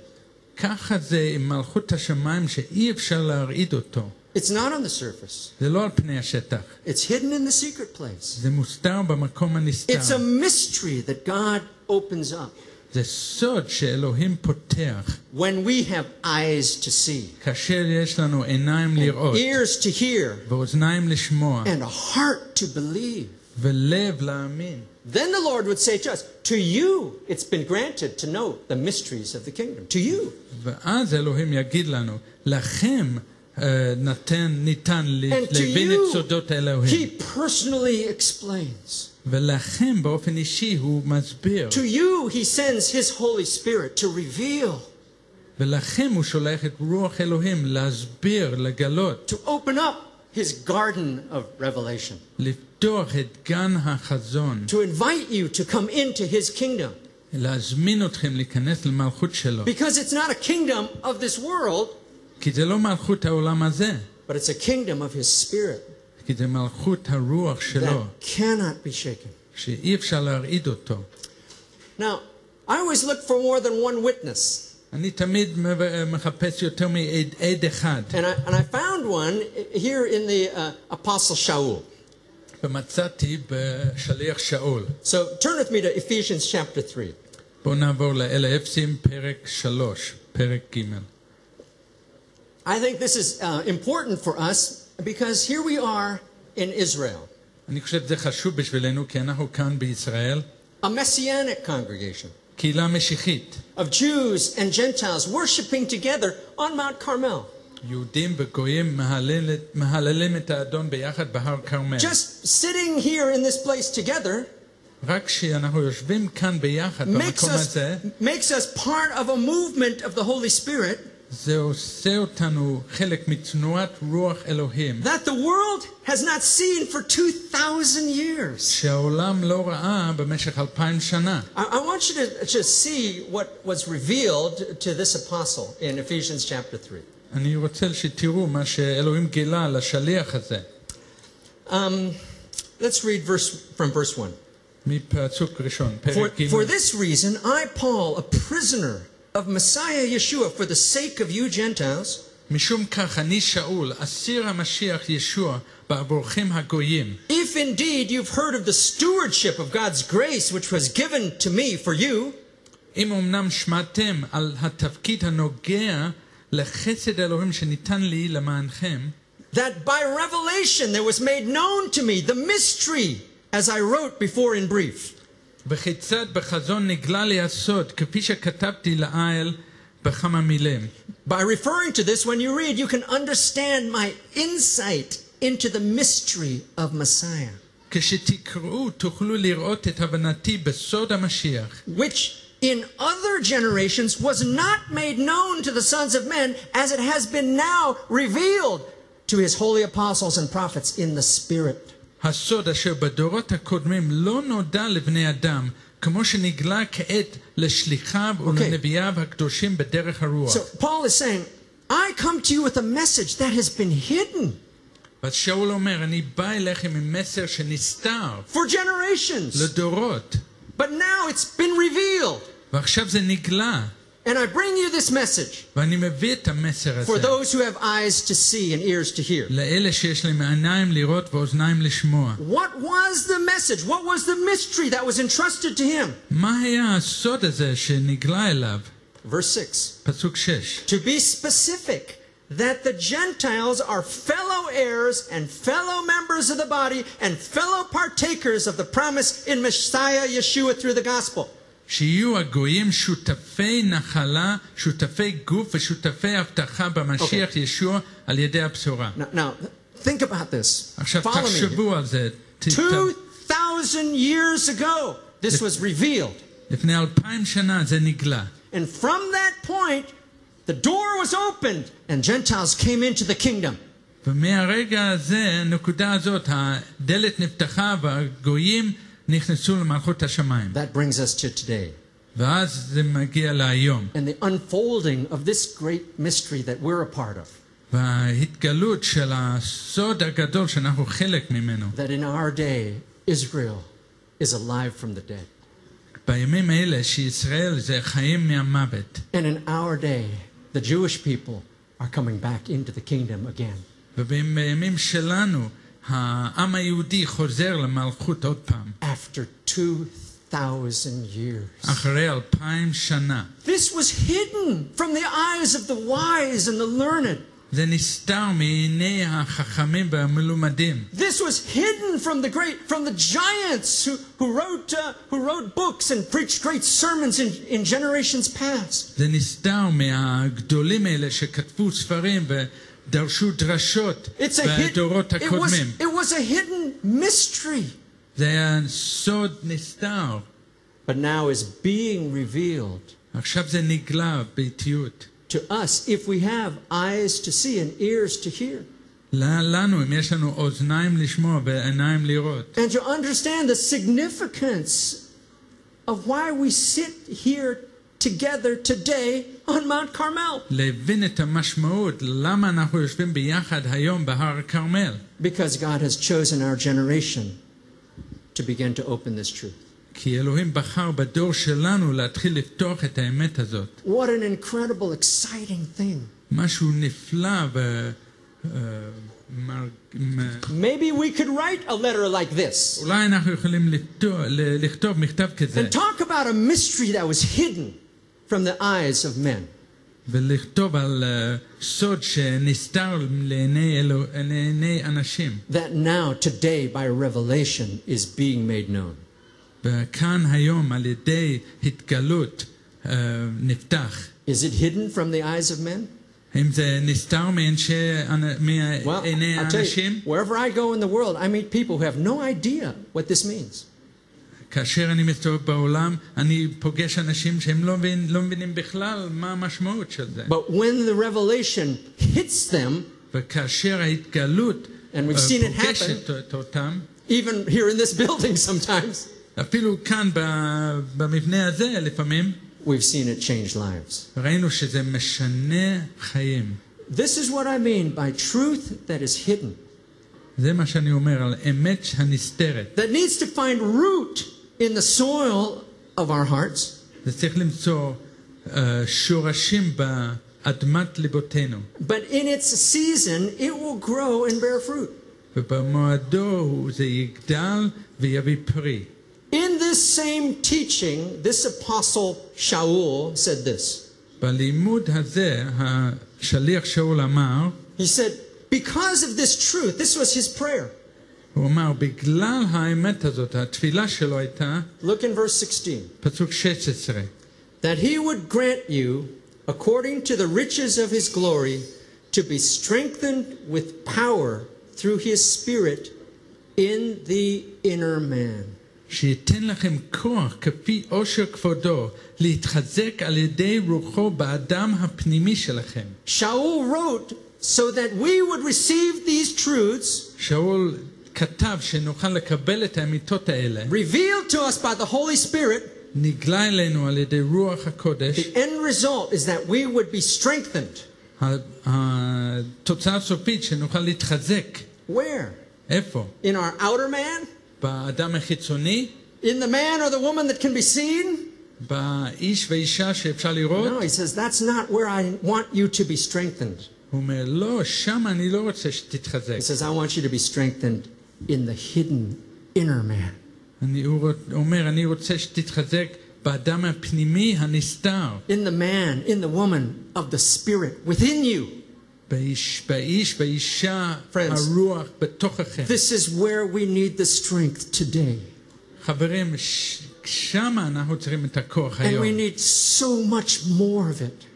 ככה זה עם מלכות השמיים שאי אפשר להרעיד אותו. It's not on the surface. זה לא על פני השטח, It's hidden in the secret place. זה מוסתר במקום It's a הנסתר. mystery that God opens up זה סוד שאלוהים פותח when we have eyes to see, כאשר יש לנו עיניים לראות ears to hear, ואוזניים לשמוע and a heart to believe. ולב להאמין. Then the Lord would say to us, To you it's been granted to know the mysteries of the kingdom. To you. ואז אלוהים יגיד לנו, לכם אה, נתן, ניתן ל- And to להבין את you, סודות He אלוהים. personally explains. ולכם באופן אישי הוא מסביר. To you, He sends His Holy Spirit to reveal, ולכם הוא שולח את רוח אלוהים להסביר, לגלות, to open up His garden of revelation, לפתוח את גן החזון, to invite you to come into His kingdom. להזמין אתכם להיכנס למלכות שלו. Because it's not a kingdom of this world, כי זה לא מלכות העולם הזה, but it's a kingdom of His Spirit כי זה מלכות הרוח שלו, that cannot be shaken. שאי אפשר להרעיד אותו. Now, I always look for more than one witness. אני תמיד מחפש יותר מעד עד אחד, And I, and I found one here in the uh, Apostle Shaul. ומצאתי בשליח שאול. So turn with me to Ephesians chapter 3. בואו נעבור לאל האפסים, פרק שלוש, פרק ג'. I think this is uh, important for us because here we are in Israel, אני חושב שזה חשוב בשבילנו, כי אנחנו כאן בישראל, a messianic congregation קהילה משיחית. of Jews and Gentiles worshiping together on Mount Carmel. יהודים וגויים מהלל- מהללים את האדון ביחד בהר כרמל. Just sitting here in this place together רק כשאנחנו יושבים כאן ביחד makes במקום us, הזה, makes us part of a movement of the Holy Spirit זה עושה אותנו חלק מתנועת רוח אלוהים, that the world has not seen for 2,000 years. שהעולם לא ראה במשך אלפיים שנה. I, I want you to just see what was revealed to this apostle in Ephesians chapter 3. אני רוצה שתראו מה שאלוהים גילה לשליח הזה, Um, let's read verse from verse 1. מפסוק ראשון, For, פרק ג'. for this reason, I, Paul, a prisoner of Messiah Yeshua, for the sake of you Gentiles, משום כך אני שאול, אסיר המשיח ישוע בעבורכם הגויים. if indeed you've heard of the stewardship of God's grace which was given to me for you, אם אמנם שמעתם על התפקיד הנוגע לחסד אלוהים שניתן לי למענכם, that by revelation there was made known to me the mystery, as I wrote before in brief. וכיצד בחזון נגלה לי הסוד, כפי שכתבתי לעיל בכמה מילים. By referring to this, when you read, you can understand my insight into the mystery of Messiah, כשתקראו תוכלו לראות את הבנתי בסוד המשיח, which in other generations was not made known to the sons of men as it has been now revealed to his holy apostles and prophets in the Spirit. הסוד אשר בדורות הקודמים לא נודע לבני אדם, כמו שנגלה כעת לשליחיו ולנביאיו הקדושים בדרך הרוח. So Paul is saying, I come to you with a message that has been hidden. ואז שאול אומר, אני בא אליכם עם מסר שנסתר. For generations, לדורות, but now it's been revealed. ועכשיו זה נגלה, And I bring you this message ואני מביא את המסר for הזה those who have eyes to see and ears to hear. לאלה שיש להם עיניים לראות ואוזניים לשמוע. What was the message? What was the mystery that was entrusted to him? מה היה הסוד הזה שנגלה אליו? Verse 6. פסוק 6. To be specific, that the Gentiles are fellow heirs and fellow members of the body and fellow partakers of the promise in Messiah Yeshua through the gospel. שיהיו הגויים שותפי נחלה, שותפי גוף ושותפי הבטחה במשיח ישוע על ידי הבשורה. Now, now think about this. עכשיו Follow me. תחשבו על זה. ת- ת- 2,000 years ago, this was revealed. לפני אלפיים שנה זה נגלה. And from that point, the door was opened and Gentiles came into the kingdom. ומהרגע הזה, הנקודה הזאת, הדלת נפתחה והגויים נכנסו למלכות השמיים. That brings us to today ואז זה מגיע להיום. and the unfolding of this great mystery that we're a part of. וההתגלות של הסוד הגדול שאנחנו חלק ממנו. That in our day, Israel is alive from the dead. בימים האלה שישראל זה חיים מהמוות. And in our day, the Jewish people are coming back into the kingdom again. ובימים שלנו העם היהודי חוזר למלכות עוד פעם, after 2,000 years. This was hidden from the eyes of the wise and the learned. This was hidden from the great, from the giants who, who, wrote, uh, who wrote books and preached great sermons in, in generations past. It's it was, it was a hidden mystery. זה היה סוד נסתר. but now is being revealed עכשיו זה נגלה באיטיות. to us if we have eyes to see and ears to hear. לנו, אם יש לנו אוזניים לשמוע ועיניים לראות. And to understand the significance of why we sit here together today on Mount Carmel. להבין את המשמעות, למה אנחנו יושבים ביחד היום בהר הכרמל. Because God has chosen our generation to begin to open this truth. What an incredible, exciting thing. Maybe we could write a letter like this. And talk about a mystery that was hidden from the eyes of men. That now, today, by revelation, is being made known. וכאן היום על ידי התגלות אה, נפתח. Is it hidden from the eyes of men? האם זה נסתר מאנשי, Well, מעיני I'll tell you, האנשים? wherever I go in the world, I meet people who have no idea what this means. כאשר אני מסתובב בעולם, אני פוגש אנשים שהם לא, מבין, לא מבינים בכלל מה המשמעות של זה. But when the revelation hits them, וכאשר ההתגלות And we've אה, seen it פוגשת את אותם, even here in this building sometimes, אפילו כאן ב- במבנה הזה לפעמים, we've seen it change lives. ראינו שזה משנה חיים. This is what I mean by truth that is hidden, זה מה שאני אומר על אמת הנסתרת. that needs to find root in the soil of our hearts, זה צריך למצוא אה, שורשים באדמת ליבותינו, but in its season, it will grow and bear fruit. ובמועדו הוא- זה יגדל ויביא פרי. In this same teaching, this apostle Shaul said this. בלימוד הזה, השליח שאול אמר, He said, Because of this truth, this was his prayer. הוא אמר, בגלל האמת הזאת, התפילה שלו הייתה, Look in verse 16. פסוק 16, that he would grant you, according to the riches of his glory, to be strengthened with power through his Spirit in the inner man. שייתן לכם כוח כפי עושר כבודו, להתחזק על ידי רוחו באדם הפנימי שלכם. Shaul wrote so that we would receive these truths שאול כתב שנוכל לקבל את האמיתות האלה, revealed to us by the Holy Spirit. נגלה אלינו על ידי רוח הקודש, The end result is that we would be strengthened. ה- התוצאה הסופית שנוכל להתחזק. Where? איפה? In our outer man? באדם החיצוני? In the man or the woman that can be seen? באיש ואישה שאפשר לראות? No, he says that's not where I want you to be strengthened. הוא אומר, לא, שם אני לא רוצה שתתחזק. He says, I want you to be strengthened in the hidden inner man. In the man, in the woman of the spirit within you. Friends, this is where we need the strength today. And we need so much more of it.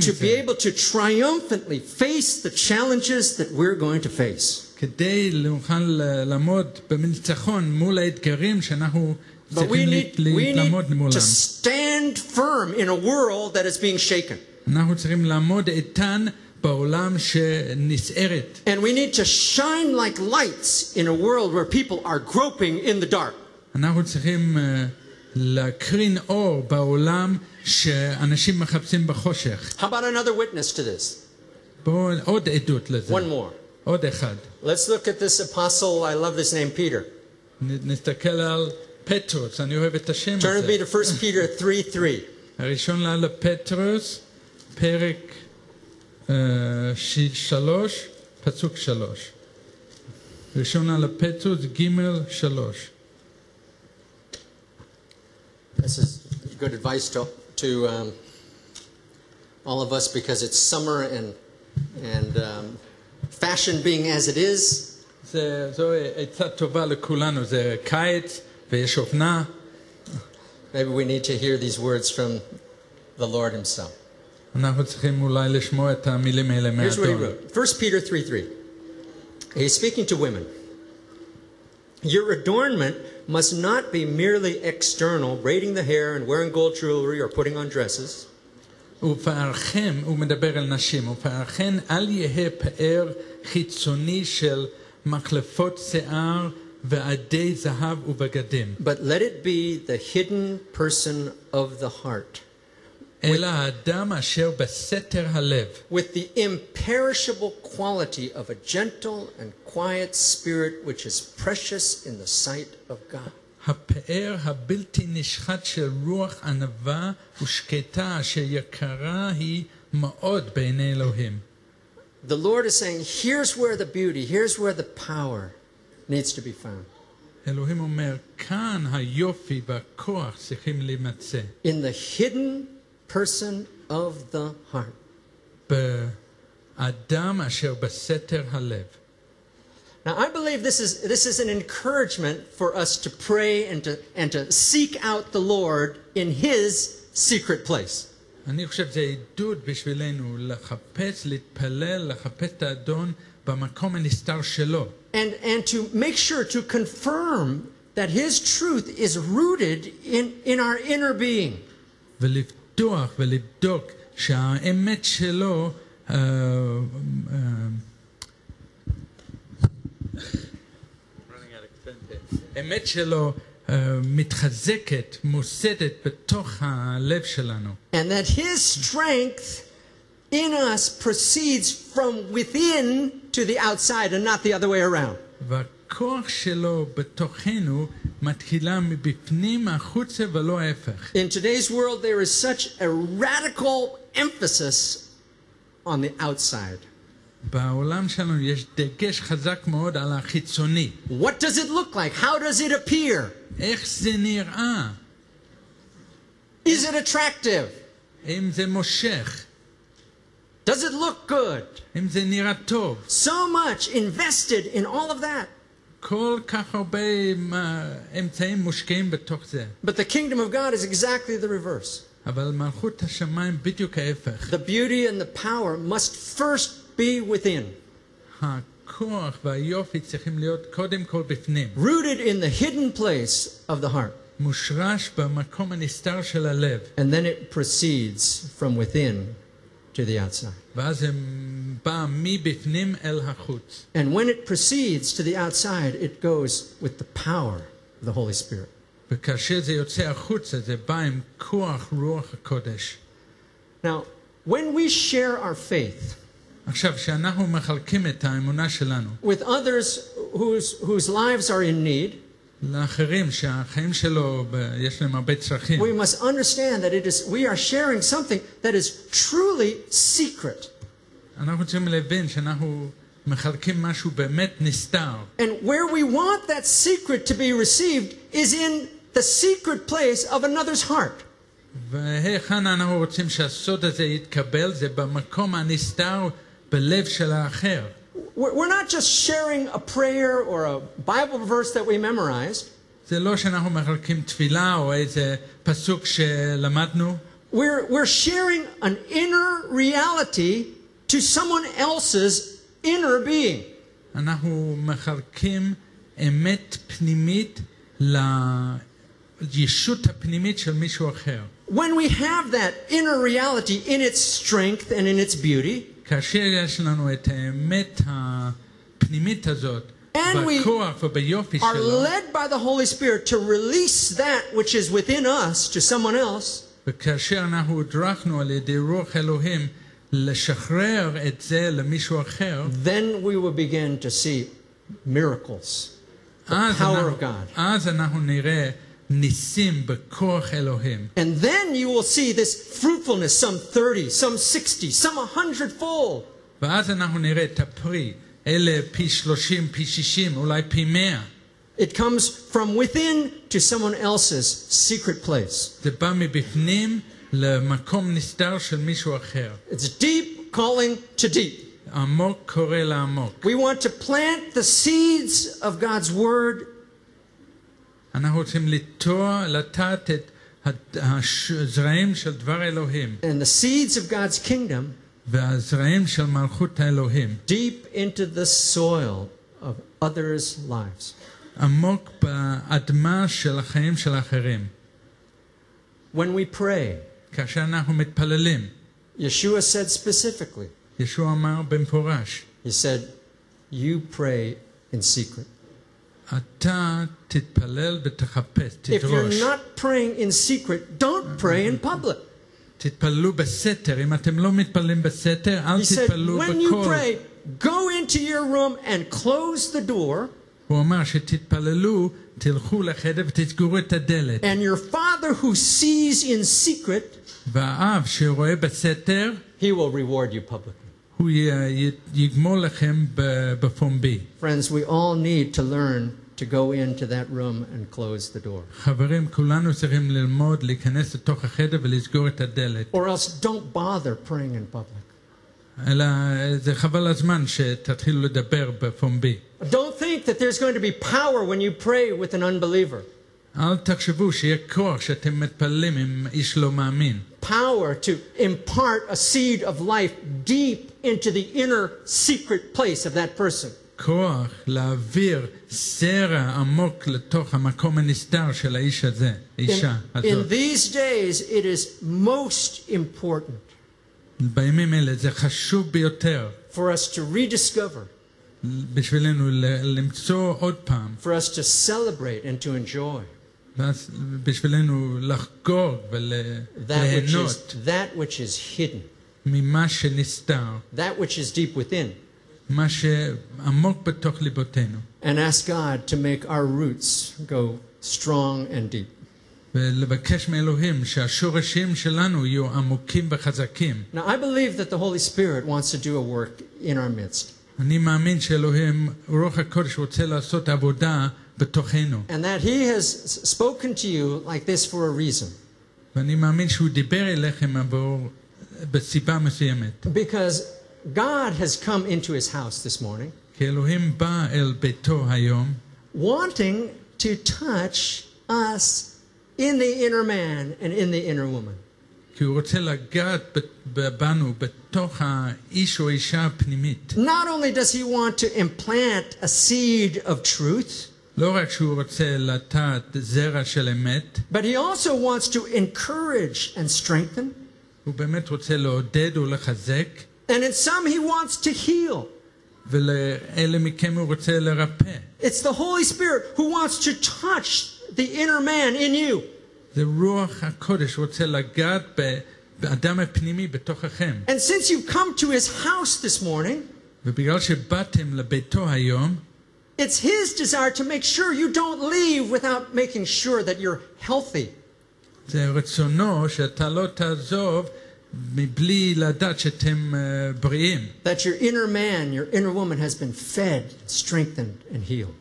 To be able to triumphantly face the challenges that we're going to face. כדי נוכל ל- לעמוד בניצחון מול האתגרים שאנחנו But we צריכים need, ל- we לעמוד need מולם. to stand firm in a world that is being shaken. אנחנו צריכים לעמוד איתן בעולם שנסערת. And we need to shine like lights in a world where people are groping in the dark. אנחנו צריכים אה, להקרין אור בעולם שאנשים מחפשים בחושך. How about another witness to this? בואו עוד עדות לזה. One more. עוד אחד. Let's look at this apostle. I love this name, Peter. נ- נסתכל על פטרוס, אני אוהב את השם Turn with me הזה. to 1 Peter 3 3. הראשון לה לפטרוס, פרק אה, ש- שלוש, פסוק שלוש. ראשון לה לפטרוס, ג' שלוש. This is good advice to, to um, all of us because it's summer and, and um, fashion being as it is. זה, זו עצה טובה לכולנו, זה קיץ ויש אופנה. Maybe we need to hear these words from the Lord Himself. אנחנו צריכים אולי לשמוע את המילים האלה Here's what he מהאדון. wrote 1 Peter 3 3. He's speaking to women. Your adornment must not be merely external, braiding the hair and wearing gold jewelry or putting on dresses. ופארכם, הוא מדבר אל נשים, ופארכם אל יהא פאר חיצוני של מחלפות שיער ועדי זהב ובגדים, But let it be the hidden person of the heart, אלא האדם אשר בסתר הלב, with the imperishable quality of a gentle and quiet spirit which is precious in the sight of God. הפאר הבלתי נשחט של רוח ענווה ושקטה אשר יקרה היא מאוד בעיני אלוהים. The Lord is saying, here's where the beauty, here's where the power needs to be found. אלוהים אומר, כאן היופי והכוח צריכים להימצא. In the hidden person of the heart. באדם אשר בסתר הלב. Now, I believe this is, this is an encouragement for us to pray and to, and to seek out the Lord in His secret place. אני חושב שזה עידוד בשבילנו לחפש, להתפלל, לחפש את האדון במקום הנסתר שלו. And, and to make sure to confirm that His truth is rooted in, in our inner being. ולפתוח ולבדוק שהאמת שלו אה, אה, האמת שלו אה, מתחזקת, מוסדת בתוך הלב שלנו. And that His strength in us proceeds from within to the outside and not the other way around. והכוח שלו בתוכנו מתחילה מבפנים החוצה ולא ההפך. In today's world, there is such a radical emphasis on the outside. בעולם שלנו יש דגש חזק מאוד על החיצוני. What does it look like? How does it appear? איך זה נראה? Is it attractive? האם זה מושך? Does it look good? האם זה נראה טוב? So much invested in all of that. כל כך הרבה מה, אמצעים מושקעים בתוך זה. But the kingdom of God is exactly the reverse. אבל מלכות השמיים בדיוק ההפך. The beauty and the power must first be within. Rooted in the hidden place of the heart. And then it proceeds from within to the outside. And when it proceeds to the outside, it goes with the power of the Holy Spirit. Now, when we share our faith, עכשיו, כשאנחנו מחלקים את האמונה שלנו with others whose, whose lives are in need, לאחרים שהחיים שלו, ב- יש להם הרבה צרכים, we must understand that it is, we are sharing something that is truly secret. אנחנו צריכים להבין שאנחנו מחלקים משהו באמת נסתר. And where we want that secret to be received is in the secret place of another's heart. והיכן אנחנו רוצים שהסוד הזה יתקבל? זה במקום הנסתר בלב של האחר. We're we're not just sharing a prayer or a Bible verse that we memorized. זה לא שאנחנו מחלקים תפילה או איזה פסוק שלמדנו, We're, we're sharing an inner reality to someone else's inner being. אנחנו מחלקים אמת פנימית לישות הפנימית של מישהו אחר. When we have that inner reality in its strength and in its beauty, כאשר יש לנו את האמת הפנימית הזאת, And we בכוח וביופי are שלו, led by the Holy Spirit to release that which is within us to someone else, וכאשר אנחנו הודרכנו על ידי רוח אלוהים לשחרר את זה למישהו אחר, then we will begin to see miracles. אז power אנחנו, of God. אז אנחנו נראה ניסים בכוח אלוהים. And then you will see this fruitfulness, some 30, some 60, some 100 fold. ואז אנחנו נראה את הפרי, אלה פי שלושים, פי שישים, אולי פי מאה. It comes from within to someone else's secret place. זה בא מבפנים למקום נסתר של מישהו אחר. It's deep calling to deep. עמוק קורא לעמוק. We want to plant the seeds of God's word אנחנו רוצים לטוע, לטעת את הד- הזרעים של דבר אלוהים and the seeds of God's kingdom והזרעים של מלכות האלוהים deep into the soil of others' lives. עמוק באדמה של החיים של האחרים. When we pray, כאשר אנחנו מתפללים, Yeshua said specifically, ישוע אמר במפורש, He said, You pray in secret. אתה תתפלל ותחפש, If you're תדרוש. not praying in secret, don't pray in public. תתפללו בסתר. אם אתם לא מתפללים בסתר, אל He said, תתפללו When you בקול. pray, go into your room and close the door, הוא אמר שתתפללו, תלכו לחדר ותסגרו את הדלת. and your Father who sees in secret, והאב שרואה בסתר, He will reward you publicly. הוא י- י- יגמול לכם ב- בפומבי. Friends, we all need to learn to go into that room and close the door. חברים, כולנו צריכים ללמוד להיכנס לתוך החדר ולסגור את הדלת. Or else don't bother praying in public. אלא זה חבל הזמן שתתחילו לדבר בפומבי. Don't think that there's going to be power when you pray with an unbeliever. אל תחשבו שיהיה כוח שאתם מתפללים עם איש לא מאמין. Power to impart a seed of life deep into the inner secret place of that person. כוח להעביר זרע עמוק לתוך המקום הנסתר של האיש הזה, In, האישה in הזאת. these days, it is most important בימים אלה זה חשוב ביותר for us to rediscover, בשבילנו ל- למצוא עוד פעם, for us to celebrate and to enjoy ואז בשבילנו לחגוג that which is, וליהנות that which is hidden, ממה שנסתר, that which is deep within, מה שעמוק בתוך ליבותינו, and ask God to make our roots go strong and deep. ולבקש מאלוהים שהשורשים שלנו יהיו עמוקים וחזקים. Now, I believe that the Holy Spirit wants to do a work in our midst, אני מאמין שאלוהים, רוח הקודש רוצה לעשות עבודה בתוכנו, and that He has s- spoken to you like this for a reason. ואני מאמין שהוא דיבר אליכם עבור, בסיבה מסוימת. Because God has come into his house this morning. Wanting to touch us in the inner man and in the inner woman. Not only does he want to implant a seed of truth, but he also wants to encourage and strengthen. הוא באמת רוצה לעודד ולחזק, And in some, He wants to heal. ולאלה מכם הוא רוצה לרפא. It's the Holy Spirit who wants to touch the inner man in you. זה רוח הקודש רוצה לגעת ב- באדם הפנימי בתוככם. And since you've come to his house this morning, ובגלל שבאתם לביתו היום, it's his desire to make sure you don't leave without making sure that you're healthy. זה רצונו שאתה לא תעזוב that your inner man, your inner woman has been fed, strengthened, and healed.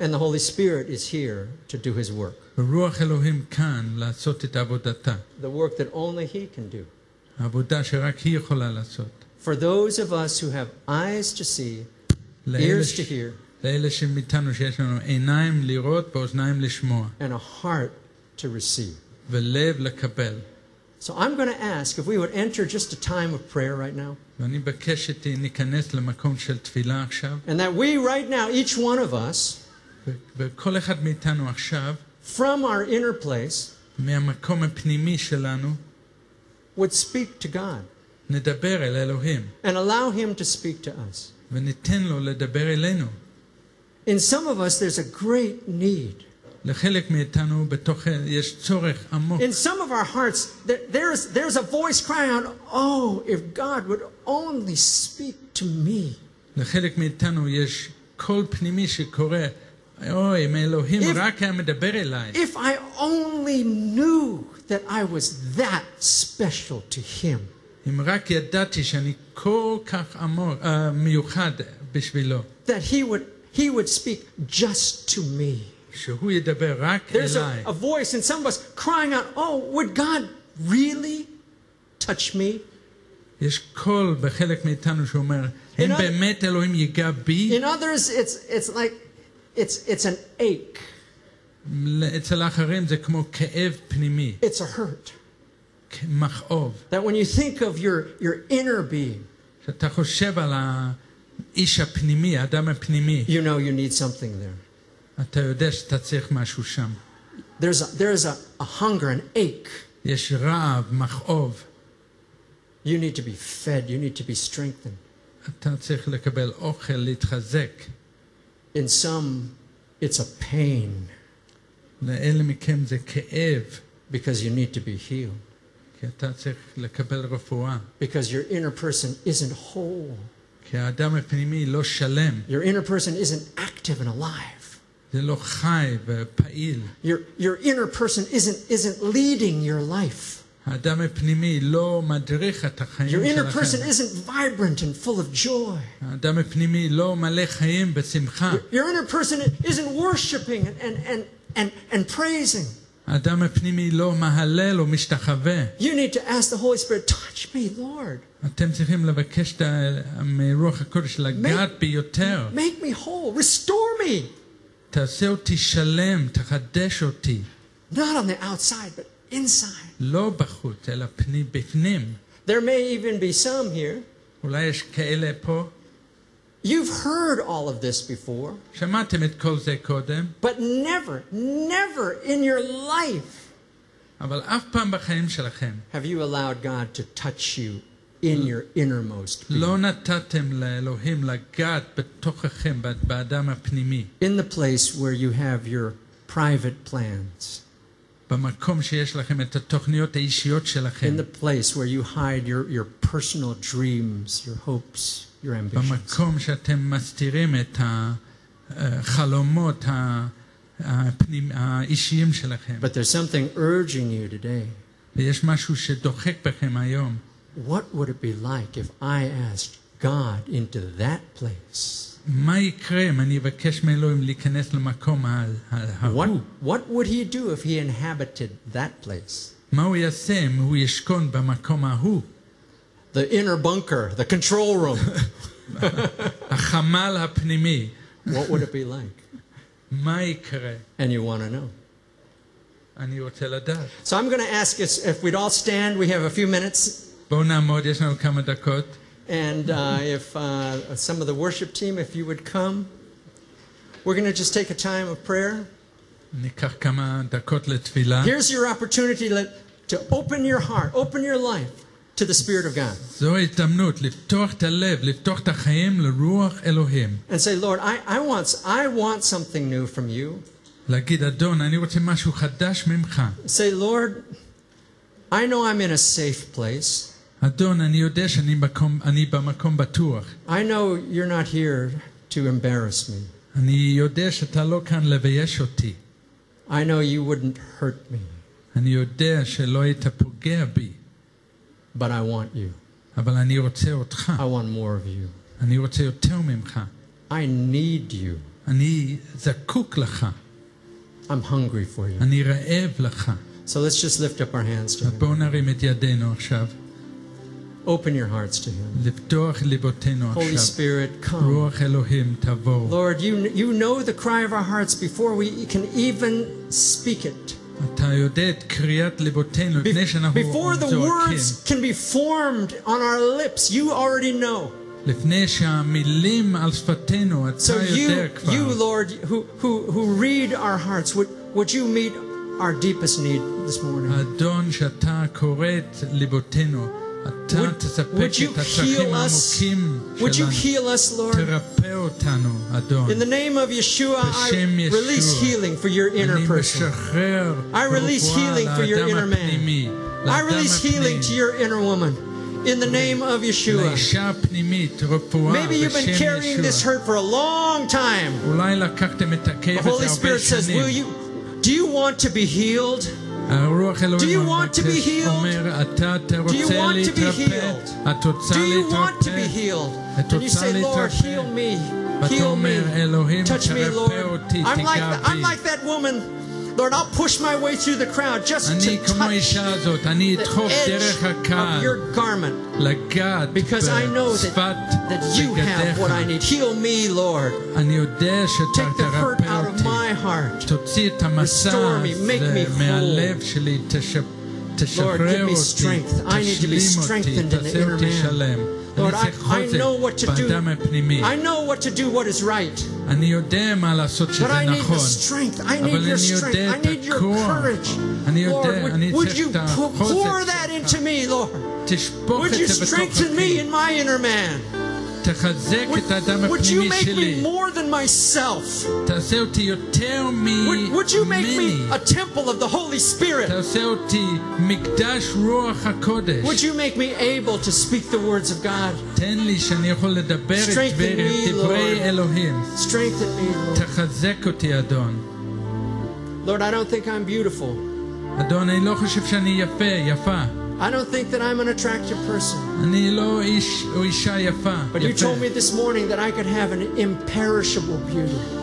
And the Holy Spirit is here to do His work. The work that only He can do. For those of us who have eyes to see, ears to hear, and a heart to receive. ולב לקבל. So I'm going to ask if we would enter just a time of prayer right now, ואני מבקש שניכנס למקום של תפילה עכשיו, and that we right now, each one of us, ו- וכל אחד מאיתנו עכשיו, from our inner place, מהמקום הפנימי שלנו, would speak to God נדבר אל אלוהים, and allow him to speak to us. וניתן לו לדבר אלינו. In some of us, there's a great need. לחלק מאיתנו בתוך יש צורך עמוק. In some of our hearts, there, there's, there's a voice crying out, Oh, if God would only speak to me. לחלק מאיתנו יש קול פנימי שקורא, אוי, אם אלוהים If- רק היה מדבר אליי, If I only knew that I was that special to Him. אם רק ידעתי שאני כל כך עמוק, אה, מיוחד בשבילו, That He would, he would speak just to me. שהוא ידבר רק There's אליי. a, a voice in some of us crying out, Oh, would God really touch me? יש קול בחלק מאיתנו שאומר, In האם other- באמת אלוהים ייגע בי? In others, it's, it's like, it's, it's an ache, אצל האחרים זה כמו כאב פנימי, it's a hurt. מכאוב. That when you think of your, your inner being, כשאתה חושב על האיש הפנימי, האדם הפנימי, you know you need something there. אתה יודע שאתה צריך משהו שם. There's a, there's a, a hunger, an ache. יש רעב, מכאוב. You need to be fed, you need to be strengthened. אתה צריך לקבל אוכל, להתחזק. In some, it's a pain לאלה מכם זה כאב, because you need to be healed, כי אתה צריך לקבל רפואה. because your inner person isn't whole, כי האדם הפנימי לא שלם, your inner person isn't active and alive. Your, your inner person isn't, isn't leading your life. האדם הפנימי לא מדריך את החיים Your inner person שלכם. isn't vibrant and full of joy. האדם הפנימי לא מלא חיים בשמחה. Your, your inner person isn't worshiping and, and, and, and, and praising. האדם הפנימי לא מהלל או משתחווה. You need to ask the Holy Spirit, touch me, Lord. אתם צריכים לבקש את ה- מרוח הקודש לגעת בי יותר. Make me whole. Restore me. תעשה אותי שלם, תחדש אותי. Not on the outside, but inside. לא בחוץ, אלא פני, בפנים. There may even be some here. אולי יש כאלה פה, You've heard all of this before, שמעתם את כל זה קודם, but never, never in your life אבל אף פעם בחיים שלכם have you allowed God to touch you in your innermost being. לא נתתם לאלוהים לגעת בתוככם, באדם הפנימי, In the place where you have your private plans. במקום שיש לכם את התוכניות האישיות שלכם, In the place where you hide your, your personal dreams, your hopes, your ambitions. במקום שאתם מסתירים את החלומות ה- הפנימ- האישיים שלכם. But there's something urging you today. ויש משהו שדוחק בכם היום. What would it be like if I asked God into that place? מה יקרה אם אני אבקש מאלוהים להיכנס למקום ה- ה- What, ההוא? what would he do if he inhabited that place? מה הוא יעשה אם הוא ישכון במקום ההוא? The inner bunker, the control room. החמ"ל הפנימי. what would it be like? מה יקרה? And you want to know. אני רוצה לדעת. So I'm going to ask us if we'd all stand. We have a few minutes. And uh, if uh, some of the worship team, if you would come, we're going to just take a time of prayer. Here's your opportunity to open your heart, open your life to the Spirit of God. And say, Lord, I, I, want, I want something new from you. Say, Lord, I know I'm in a safe place. אדון, אני יודע שאני במקום, אני במקום בטוח. I know you're not here to embarrass me. אני יודע שאתה לא כאן לבייש אותי. I know you wouldn't hurt me, אני יודע שלא היית פוגע בי, but I want you. אבל אני רוצה אותך. I want more of you. אני רוצה יותר ממך. I need you. אני זקוק לך, I'm hungry for you. אני רעב לך. So let's just lift up our hands to אז Him. בואו נרים את ידינו עכשיו, Open your hearts to Him. Holy Spirit, come. Lord, you, you know the cry of our hearts before we can even speak it. Before the words can be formed on our lips, you already know. So you, you Lord, who, who, who read our hearts, would, would you meet our deepest need this morning? Would, would, you heal us? Would you heal us, Lord? In the name of Yeshua, I release healing for your inner person. I release healing for your inner man. I release healing to your inner woman in the name of Yeshua. Maybe you've been carrying this hurt for a long time. The Holy Spirit says, Will you do you want to be healed? Do you want to be healed? Do you want to be healed? Do you want to be healed? And you say, Lord, heal me. Heal me. Touch me, Lord. I'm like, the, I'm like that woman. Lord, I'll push my way through the crowd just to touch the edge of your garment. Because I know that, that you have what I need. Heal me, Lord. Take the hurt out my heart. תוציא את המסע Restore me, make הזה me whole. מהלב שלי, תש- Lord, תשחרר give me אותי, strength. I need to be תשלים אותי, strengthened in the תעשה inner אותי man. שלם. Lord, אני I, צריך I know what חוזק to do. באדם הפנימי. I know what to do, what is right. אני יודע מה לעשות But שזה I need the נכון. strength. I אבל need your אני strength. יודע I את need your הכוח. courage. אני Lord, יודע, אני would, would צריך you את pour, החוזק pour that שלך. into me, Lord? תשפוך Would את you זה בתוך strengthen Would, את האדם would you הפנימי make שלי. me more than myself? תעשה אותי יותר Would, would you make ממני. me a temple of the Holy Spirit? תעשה אותי מקדש רוח הקודש. Would you make me able to speak the words of God? תן לי שאני יכול לדבר את Strengthen דברי me, דברי Lord. אלוהים. Strengthen me, Lord. תחזק אותי, אדון. Lord, I don't think I'm beautiful. אדון, אני לא חושב שאני יפה, יפה. I don't think that I'm an attractive person. אני לא איש או אישה יפה, But you יפה. told me this morning that I could have an imperishable beauty,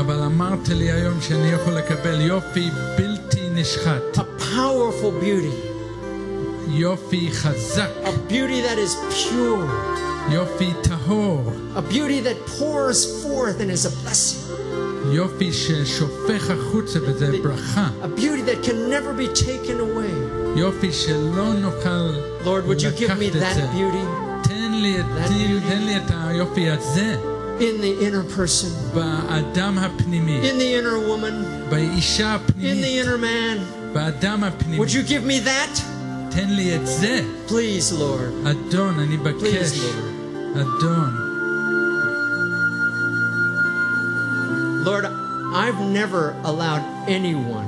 אבל אמרת לי היום שאני יכול לקבל יופי בלתי נשחט. a powerful beauty, יופי חזק. a beauty that is pure, יופי טהור. a beauty that pours forth and is a blessing, יופי ששופך החוצה וזה ברכה. a beauty that can never be taken away. Lord, would you give me that beauty? That beauty? In the inner person, in the inner woman, in the inner man, would you give me that? Please, Lord. Please, Lord. Lord, I've never allowed anyone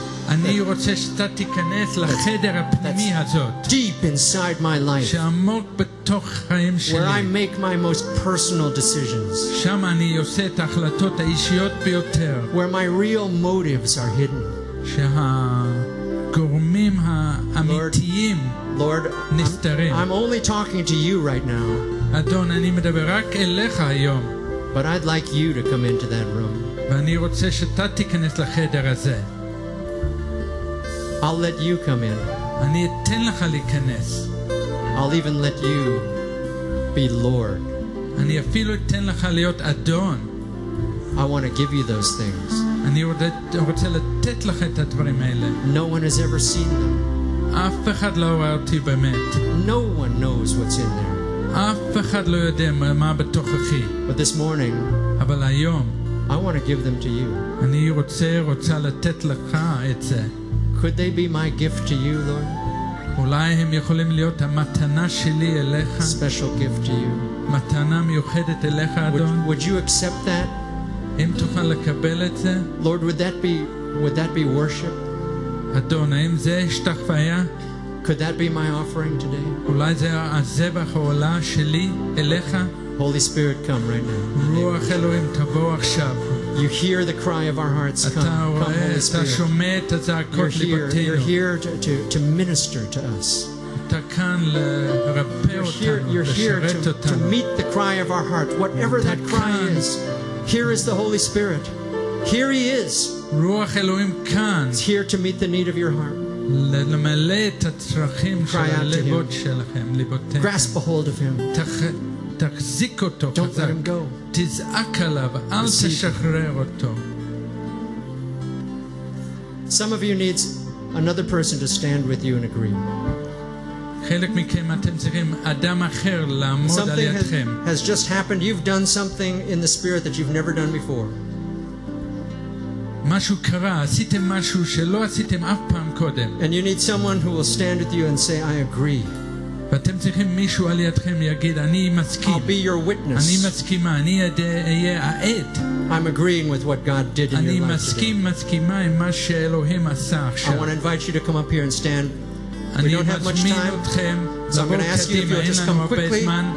אני רוצה שאתה תיכנס לחדר הפנימי הזאת, deep inside my life שעמוק בתוך חיים where I שלי. make my most personal decisions, שם אני עושה את ההחלטות האישיות ביותר, where my real motives are hidden. שהגורמים האמיתיים, Lord, I'm, נסתרים. I'm only talking to you right now, אדון, אני מדבר רק אליך היום, but I'd like you to come into that room. ואני רוצה שאתה תיכנס לחדר הזה. I'll let you come in. אני אתן לך להיכנס. I'll even let you be Lord. אני אפילו אתן לך להיות אדון. I want to give you those things. אני רוצה, רוצה לתת לך את הדברים האלה. No one has ever seen them. אף אחד לא רואה אותי באמת. No one knows what's in there. אף אחד לא יודע מה מה בתוככי. But this morning, אבל היום, I want to give them to you. אני רוצה, רוצה לתת לך את זה. Could they be my gift to you, Lord? אולי הם יכולים להיות המתנה שלי אליך, Special gift to you. מתנה מיוחדת אליך, Would, אדון. would you accept that? אם תוכל לקבל את זה, Lord, would that be would that be worship? אדון, האם זה השתחוויה? Could that be my offering today? אולי זה הזבח העולה שלי אליך? Holy Spirit, come right now. רוח אלוהים תבוא עכשיו. You hear the cry of our hearts. Come, come Holy Spirit. You're here, you're here to, to, to minister to us. You're here, you're here to, to meet the cry of our heart. Whatever that cry is, here is the Holy Spirit. Here He is. He's here to meet the need of your heart. Cry out to Him. Grasp a hold of Him. תח- תחזיק אותו Don't let חזק, Him go. תזעק עליו, אל Receive. תשחרר אותו. Some of you needs another person to stand with you and agree. חלק מכם אתם צריכים אדם אחר לעמוד על Something has, ידכם. has just happened. You've done something in the Spirit that you've never done before. משהו קרה, עשיתם משהו שלא עשיתם אף פעם קודם, And you need someone who will stand with you and say, I agree. ואתם צריכים מישהו על ידכם יגיד, אני מסכים, I'll be your אני witness. מסכימה, אני אד- אהיה העד, I'm agreeing with what God did in אני your life today. מסכים, מסכימה עם מה שאלוהים עשה I עכשיו. want to invite you to come up here and stand. We אני don't have much מזמין time. אתכם So I'm לבוא gonna ask you if קדימה, you'll אין just לנו come הרבה quickly. זמן.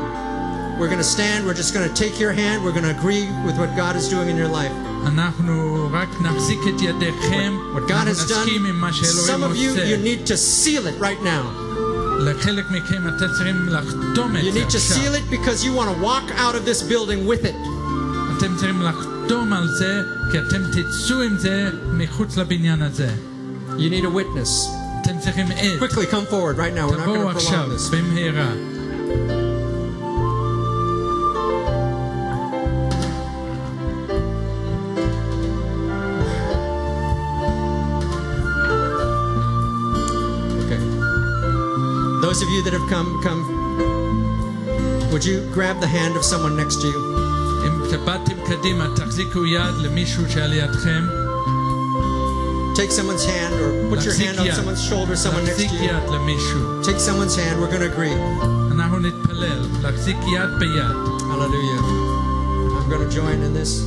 We're going to stand. We're just going to take your hand. We're going to agree with what God is doing in your life. אנחנו רק נחזיק את ידיכם, What God אנחנו has done, נסכים עם מה some שאלוהים of you, you עושה. need to seal it right now. לחלק מכם אתם צריכים לחתום You את זה need to seal עכשיו. it because you want to walk out of this building with it. אתם צריכים לחתום על זה, כי אתם תצאו עם זה מחוץ לבניין הזה. You need a witness. אתם צריכים עד. Quickly come forward right now. We're not תבואו going to עכשיו, prolong this. במהרה. Those of you that have come, come. Would you grab the hand of someone next to you? Take someone's hand or put your hand on someone's shoulder, someone next to you. Take someone's hand, we're going to agree. Hallelujah. I'm going to join in this.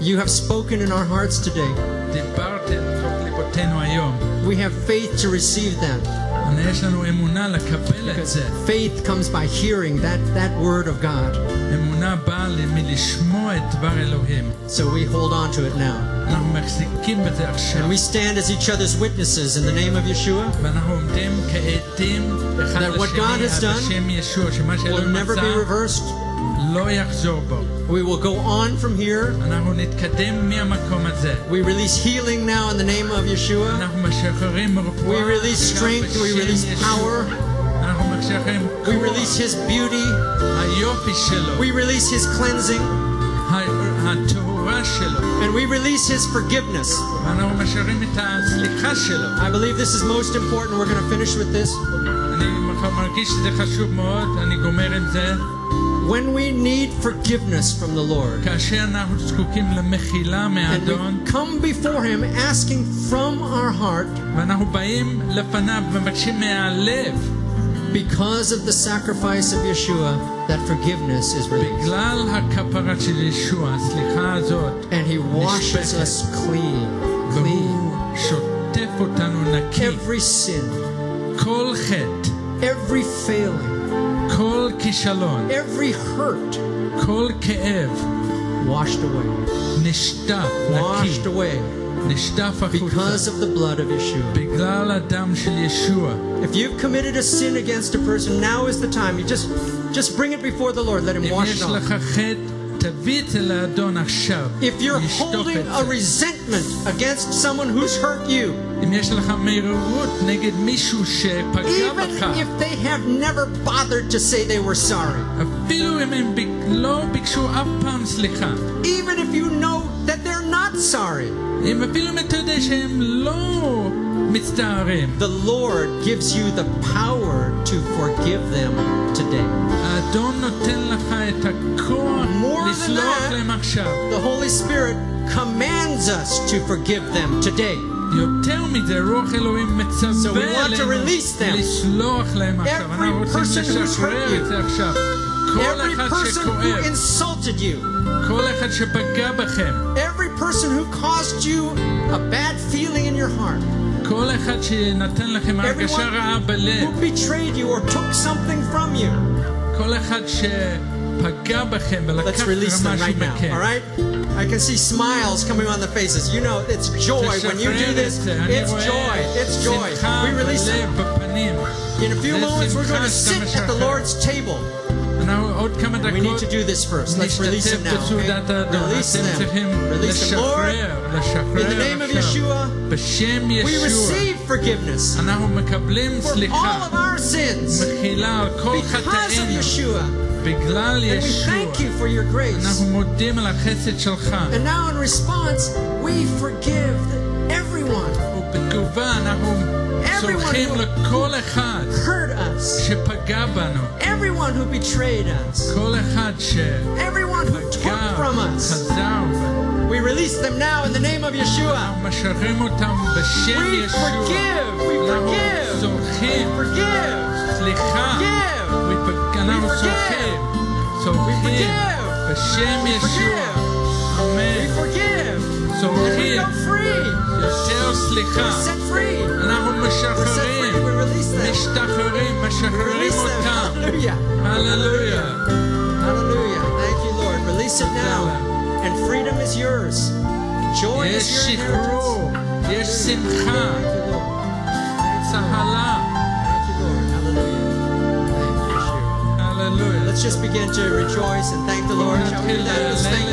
You have spoken in our hearts today. We have faith to receive that. Because faith comes by hearing that, that word of God. So we hold on to it now. And we stand as each other's witnesses in the name of Yeshua. That what God has done will never be reversed. לא יחזור בו. We will go on from here. אנחנו נתקדם מהמקום הזה. We release healing now in the name of Yeshua. אנחנו משחררים We רפואה release עכשיו strength. We בשם release ישוע. power. אנחנו משחררים We כוח, release His beauty. היופי שלו, We release His cleansing. ה- הטהורה שלו, And we release His forgiveness. ואנחנו משחררים את הסליחה שלו. I believe this is most important. We're going to finish with this. אני מרגיש שזה חשוב מאוד, אני גומר עם זה. when we need forgiveness from the Lord, and we come before Him asking from our heart, because of the sacrifice of Yeshua, that forgiveness is released. And He washes us clean, clean. Every sin, every failing, כל כישלון, every hurt כל כאב, washed away. נשטף, Washed נקי, away נשטף because החוצה. of the blood of Yeshua. בגלל הדם של ישוע. If you've committed a sin against a person, now is the time. You just just bring it before the Lord. Let him אם wash יש it off. לך חטא, תביא את זה לאדון עכשיו. If you're ישטוף holding את a זה. resentment against someone who's hurt you, אם יש לך מרירות נגד מישהו שפגע even בך, if they have never bothered to say they were sorry, אפילו אם הם ביק- לא ביקשו אף פעם סליחה, even if you know that they're not sorry, אם אפילו אם אתה יודע שהם לא מצטערים, the Lord gives you the power to forgive them today. האדון נותן לך את הכוח More than לסלוח that, להם עכשיו. The Holy Spirit commands us to forgive them today. יותר מזה, רוח אלוהים So we מצווה want to עלינו release them. לסלוח להם עכשיו. Every אנחנו רוצים person who's לשחרר hurt you. את זה עכשיו. כל Every אחד person who שכואב, insulted you, כל אחד שפגע בכם, every person who caused you a bad feeling in your heart, כל אחד שנתן לכם הרגשה everyone רעה בלב, who betrayed you or took something from you, כל אחד שפגע בכם let's ולקח release them משהו right now. מכם. All right? I can see smiles coming on the faces. You know, it's joy. When you do this, it's joy. It's joy. We release it. In a few moments, we're going to sit at the Lord's table. And we need to do this first. Let's release him now. Okay? Release them. Release them, Lord. In the name of Yeshua, we receive forgiveness for all of our sins because of Yeshua. בגלל And we ישוע. thank you for your grace. אנחנו מודים על החסד שלך. And now, in response, we forgive everyone ובתגובה אנחנו סולחים who- לכל אחד hurt us, שפגע בנו. everyone who betrayed us, כל אחד everyone who took שפגע, from us. חזר בנו. We release them now in the name of Yeshua. אנחנו משחררים אותם בשם We ישוע. forgive. We אנחנו forgive. סולחים. Forgive. סליחה. Forgive. ופ- אנחנו forgive. סולחים. סולחים. forgive. בשם We ישוע. forgive. We אמן. forgive. And we סולחים. go free. יותר סליחה. We're set free. אנחנו We're set free. משחררים. We release them. משתחררים. We משחררים release them. אותם. Hallelujah. הללויה. Hallelujah. Thank you, Lord. Release it now. And freedom is yours. Joy יש is your inheritance. שחרור. יש שמחה. Thank you, Lord. צהלה. Thank you, Lord. Hallelujah. Thank you, Yeshua. הללויה. Let's just begin to rejoice and thank the Lord. Shall we do that? Let's thank